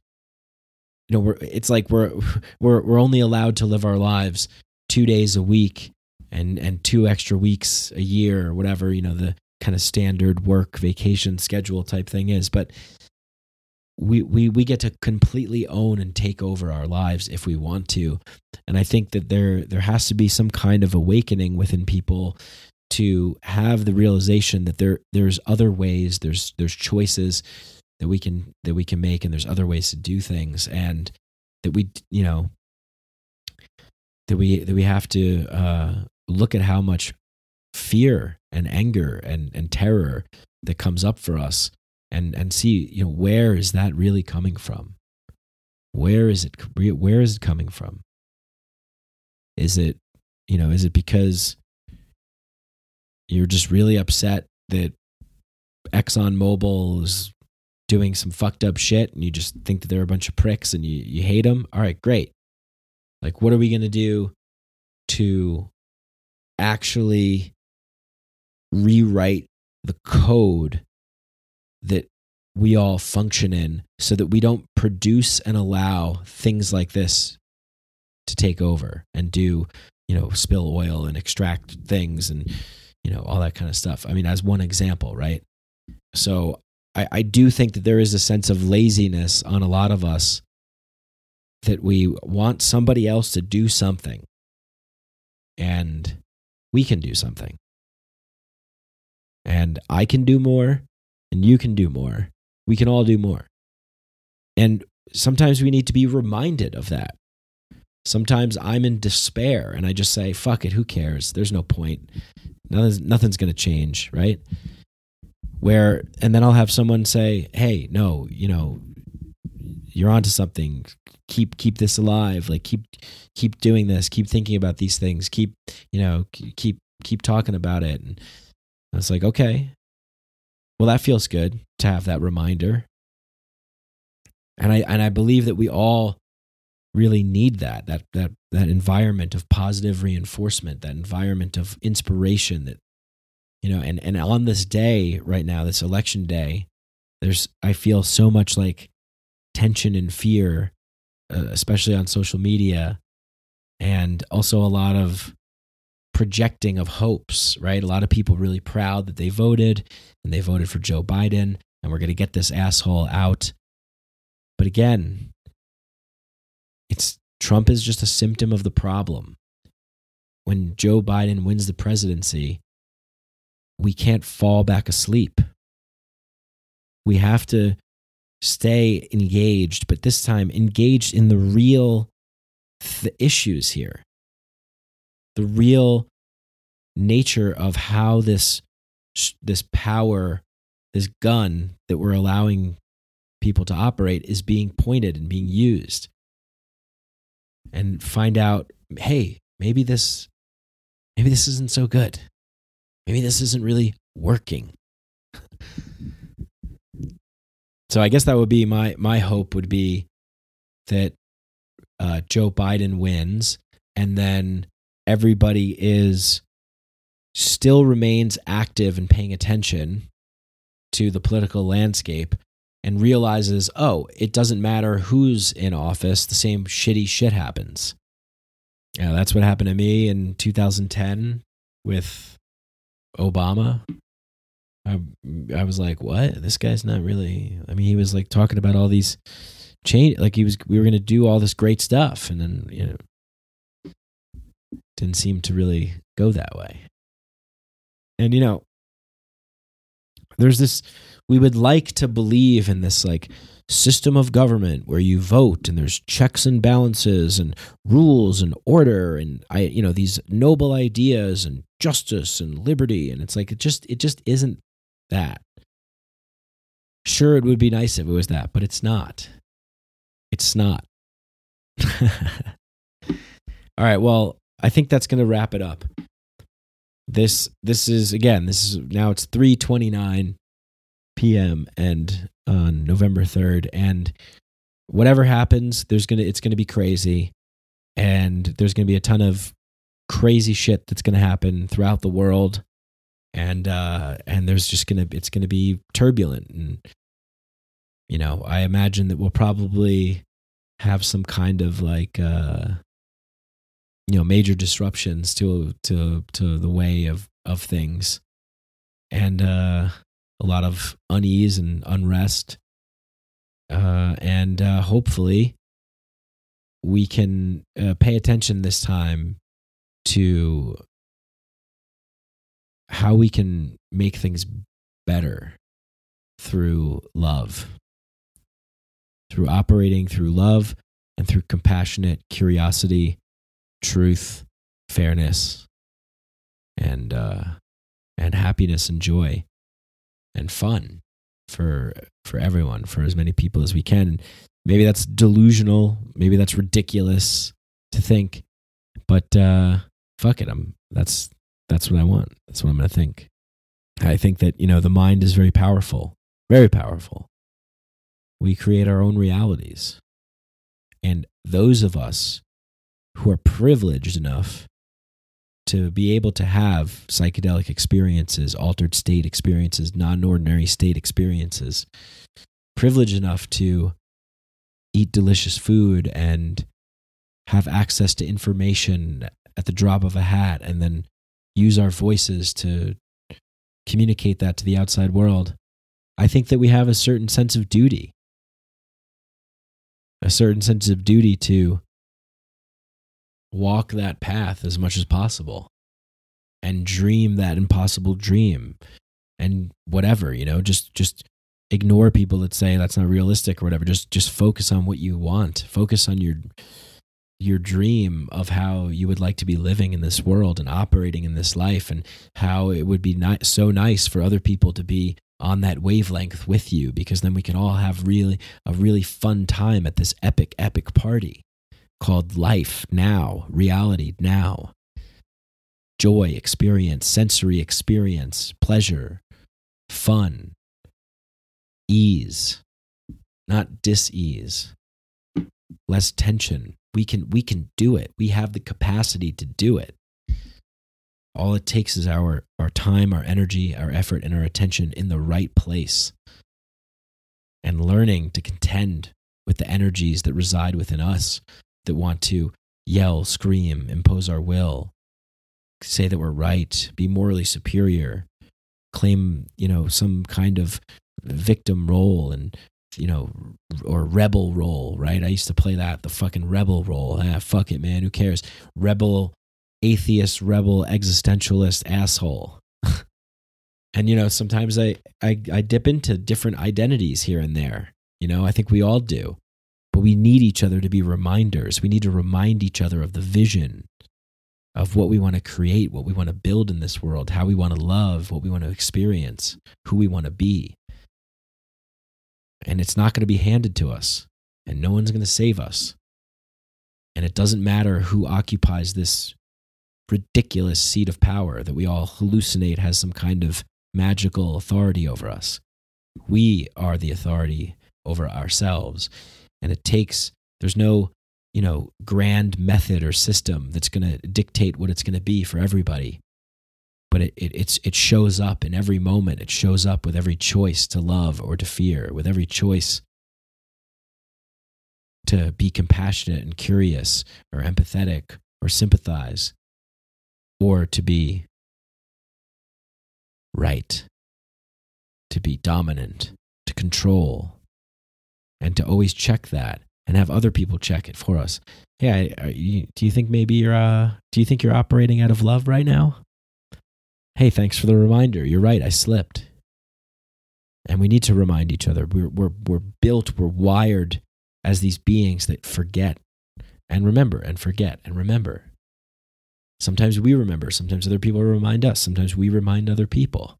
you know we're it's like we're we're we're only allowed to live our lives 2 days a week and and two extra weeks a year or whatever you know the kind of standard work vacation schedule type thing is. But we we we get to completely own and take over our lives if we want to. And i think that there there has to be some kind of awakening within people to have the realization that there there's other ways there's there's choices that we can that we can make and there's other ways to do things and that we you know that we that we have to uh, look at how much fear and anger and and terror that comes up for us and and see you know where is that really coming from? Where is it where is it coming from? Is it you know is it because you're just really upset that Exxon Mobil is doing some fucked up shit and you just think that they're a bunch of pricks and you, you hate them, all right, great. Like, what are we going to do to actually rewrite the code that we all function in so that we don't produce and allow things like this to take over and do, you know, spill oil and extract things and, you know, all that kind of stuff. I mean, as one example, right? So I, I do think that there is a sense of laziness on a lot of us that we want somebody else to do something and we can do something. And I can do more and you can do more. We can all do more. And sometimes we need to be reminded of that. Sometimes I'm in despair and I just say, fuck it, who cares? There's no point. Nothing's, nothing's going to change, right? Where and then I'll have someone say, "Hey, no, you know, you're onto something. Keep keep this alive. Like keep keep doing this. Keep thinking about these things. Keep you know keep keep talking about it." And I was like, "Okay, well, that feels good to have that reminder." And I and I believe that we all really need that that that that environment of positive reinforcement, that environment of inspiration that you know and and on this day right now this election day there's i feel so much like tension and fear uh, especially on social media and also a lot of projecting of hopes right? A lot of people really proud that they voted and they voted for joe biden and we're going to get this asshole out. But again it's trump is just a symptom of the problem. When joe biden wins the presidency we can't fall back asleep. We have to stay engaged, but this time engaged in the real th- issues here. The real nature of how this this power, this gun that we're allowing people to operate is being pointed and being used. And find out, hey, maybe this maybe this isn't so good maybe this isn't really working. so I guess that would be my my hope would be that uh, Joe Biden wins, and then everybody is still remains active and paying attention to the political landscape and realizes, oh, it doesn't matter who's in office, the same shitty shit happens. Yeah, that's what happened to me in 2010 with Obama. I, I was like, what? This guy's not really. I mean, he was like talking about all these change, like he was. We were going to do all this great stuff, and then you know, didn't seem to really go that way. And you know, there's this. We would like to believe in this like system of government where you vote and there's checks and balances and rules and order and I you know these noble ideas and justice and liberty and it's like it just it just isn't that. Sure it would be nice if it was that, but it's not. It's not. All right, well, I think that's going to wrap it up. This this is again, this is now it's 3:29 p.m. and on November 3rd and whatever happens, there's going to it's going to be crazy and there's going to be a ton of crazy shit that's going to happen throughout the world. And uh and there's just going to it's going to be turbulent. And you know, I imagine that we'll probably have some kind of like uh you know major disruptions to to to the way of of things. And uh a lot of unease and unrest. Uh, and uh, hopefully, we can uh, pay attention this time to how we can make things better through love, through operating through love and through compassionate curiosity, truth, fairness, and uh, and happiness and joy and fun for for everyone, for as many people as we can. Maybe that's delusional, maybe that's ridiculous to think, but uh, fuck it, I'm that's that's what I want. That's what I'm going to think. I think that you know the mind is very powerful, very powerful. We create our own realities, and those of us who are privileged enough to be able to have psychedelic experiences, altered state experiences, non ordinary state experiences, privileged enough to eat delicious food and have access to information at the drop of a hat and then use our voices to communicate that to the outside world. I think that we have a certain sense of duty, a certain sense of duty to walk that path as much as possible and dream that impossible dream and whatever you know just just ignore people that say that's not realistic or whatever just just focus on what you want focus on your your dream of how you would like to be living in this world and operating in this life and how it would be ni- so nice for other people to be on that wavelength with you because then we can all have really a really fun time at this epic epic party called life now, reality now. Joy experience, sensory experience, pleasure, fun, ease, not dis-ease, less tension. We can we can do it. We have the capacity to do it. All it takes is our our time, our energy, our effort and our attention in the right place. And learning to contend with the energies that reside within us that want to yell, scream, impose our will, say that we're right, be morally superior, claim, you know, some kind of victim role and you know, or rebel role, right? I used to play that, the fucking rebel role. Ah, fuck it, man. Who cares? Rebel, atheist, rebel, existentialist asshole. and you know, sometimes I, I I dip into different identities here and there. You know, I think we all do. But we need each other to be reminders. We need to remind each other of the vision of what we want to create, what we want to build in this world, how we want to love, what we want to experience, who we want to be. And it's not going to be handed to us, and no one's going to save us. And it doesn't matter who occupies this ridiculous seat of power that we all hallucinate has some kind of magical authority over us. We are the authority over ourselves and it takes there's no you know grand method or system that's going to dictate what it's going to be for everybody but it, it it shows up in every moment. It shows up with every choice to love or to fear with every choice to be compassionate and curious or empathetic or sympathize or to be right to be dominant to control and to always check that and have other people check it for us. Yeah you, do you think maybe you're uh do you think you're operating out of love right now hey, thanks for the reminder. You're right, I slipped. And we need to remind each other. We're, we're, we're built, we're wired as these beings that forget and remember and forget and remember. Sometimes we remember, sometimes other people remind us, sometimes we remind other people.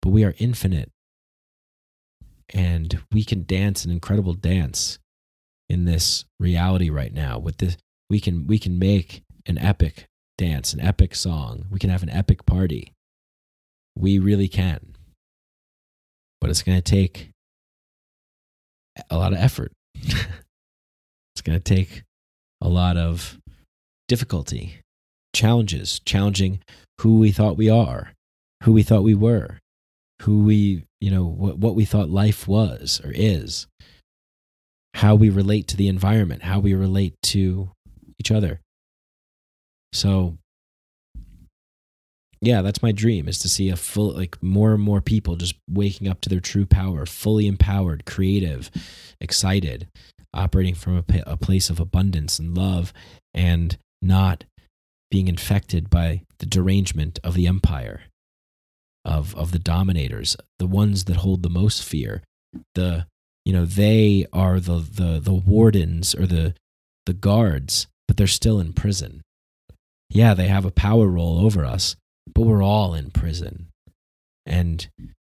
But we are infinite. And we can dance an incredible dance in this reality right now. With this, we can we can make an epic dance, an epic song. We can have an epic party. We really can. But it's going to take a lot of effort. it's going to take a lot of difficulty, challenges, challenging who we thought we are, who we thought we were, who we, you know, what, what we thought life was or is, how we relate to the environment, how we relate to each other. So yeah, that's my dream is to see a full like more and more people just waking up to their true power, fully empowered, creative, excited, operating from a, a place of abundance and love and not being infected by the derangement of the empire of of the dominators, the ones that hold the most fear. The you know, they are the the the wardens or the the guards, but they're still in prison yeah, they have a power role over us, but we're all in prison. And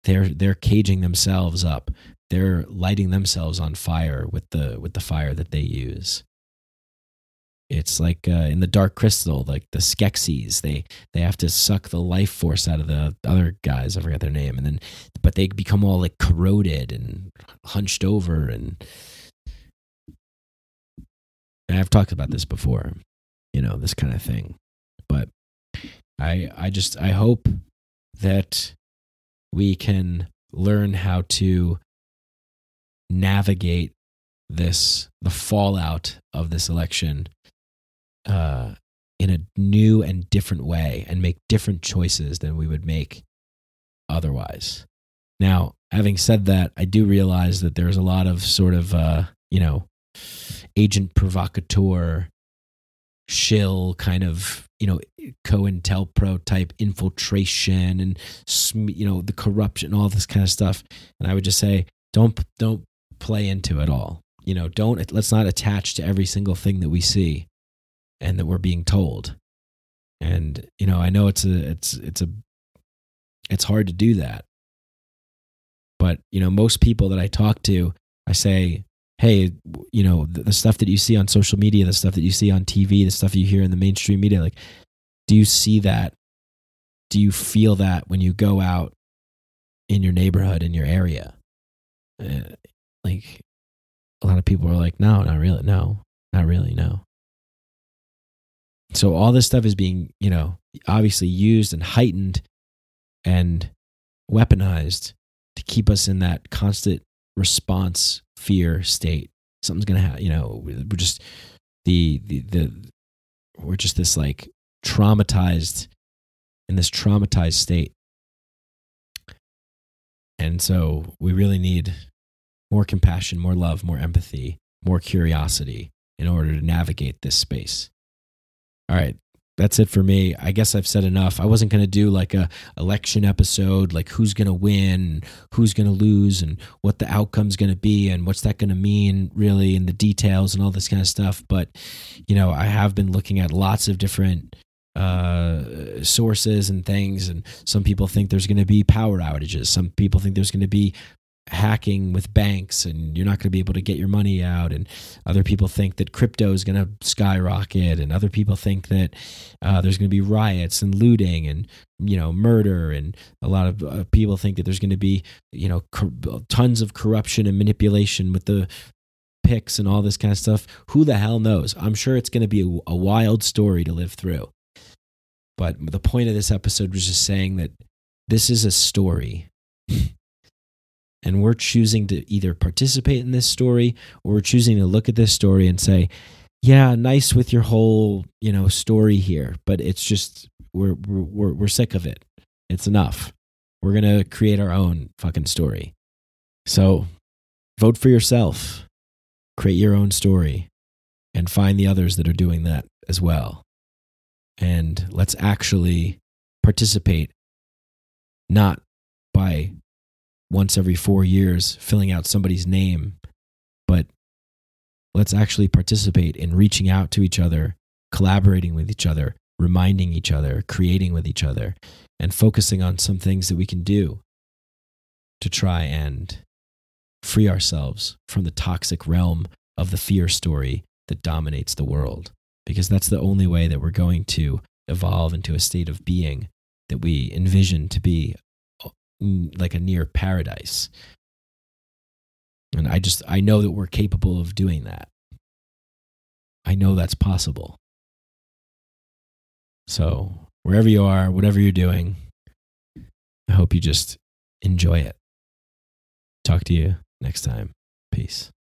they're they're caging themselves up. They're lighting themselves on fire with the with the fire that they use. It's like uh, in the Dark Crystal, like the Skeksis. They they have to suck the life force out of the other guys. I forget their name, and then but they become all like corroded and hunched over. And, and I've talked about this before. You know this kind of thing. But I I just I hope that we can learn how to navigate this the fallout of this election uh, in a new and different way and make different choices than we would make otherwise. Now, having said that, I do realize that there's a lot of sort of uh, you know agent provocateur shill kind of you know COINTELPRO type infiltration and you know the corruption, all this kind of stuff. And I would just say, don't don't play into it all. You know, don't let's not attach to every single thing that we see and that we're being told. And you know, I know it's a it's it's a it's hard to do that. But you know, most people that I talk to, I say, hey, you know, the, the, stuff that you see on social media, the stuff that you see on TV, the stuff you hear in the mainstream media, like, do you see that? Do you feel that when you go out in your neighborhood, in your area? Uh, like, a lot of people are like, no, not really. No, not really. No. So all this stuff is being, you know, obviously used and heightened and weaponized to keep us in that constant response fear state. Something's gonna happen. You know, we're just the the the we're just this like traumatized in this traumatized state. And so we really need more compassion, more love, more empathy, more curiosity in order to navigate this space. All right, that's it for me. I guess I've said enough. I wasn't going to do like a election episode, like who's going to win, who's going to lose, and what the outcome's going to be, and what's that going to mean, really, and the details and all this kind of stuff. But you know, I have been looking at lots of different uh, sources and things, and some people think there's going to be power outages. Some people think there's going to be hacking with banks and you're not going to be able to get your money out and other people think that crypto is going to skyrocket and other people think that uh, there's going to be riots and looting and you know murder and a lot of uh, people think that there's going to be you know tons of corruption and manipulation with the picks and all this kind of stuff. Who the hell knows? I'm sure it's going to be a, a wild story to live through But the point of this episode was just saying that this is a story. and we're choosing to either participate in this story or we're choosing to look at this story and say, yeah, nice with your whole, you know, story here, but it's just we're we're we're sick of it. It's enough. We're going to create our own fucking story. So, vote for yourself. Create your own story and find the others that are doing that as well. And let's actually participate not by once every 4 years filling out somebody's name, but let's actually participate in reaching out to each other, collaborating with each other, reminding each other, creating with each other, and focusing on some things that we can do to try and free ourselves from the toxic realm of the fear story that dominates the world. Because that's the only way that we're going to evolve into a state of being that we envision to be mm, like a near paradise and I just, I know that we're capable of doing that. I know that's possible. So, wherever you are, whatever you're doing, I hope you just enjoy it. Talk to you next time. Peace.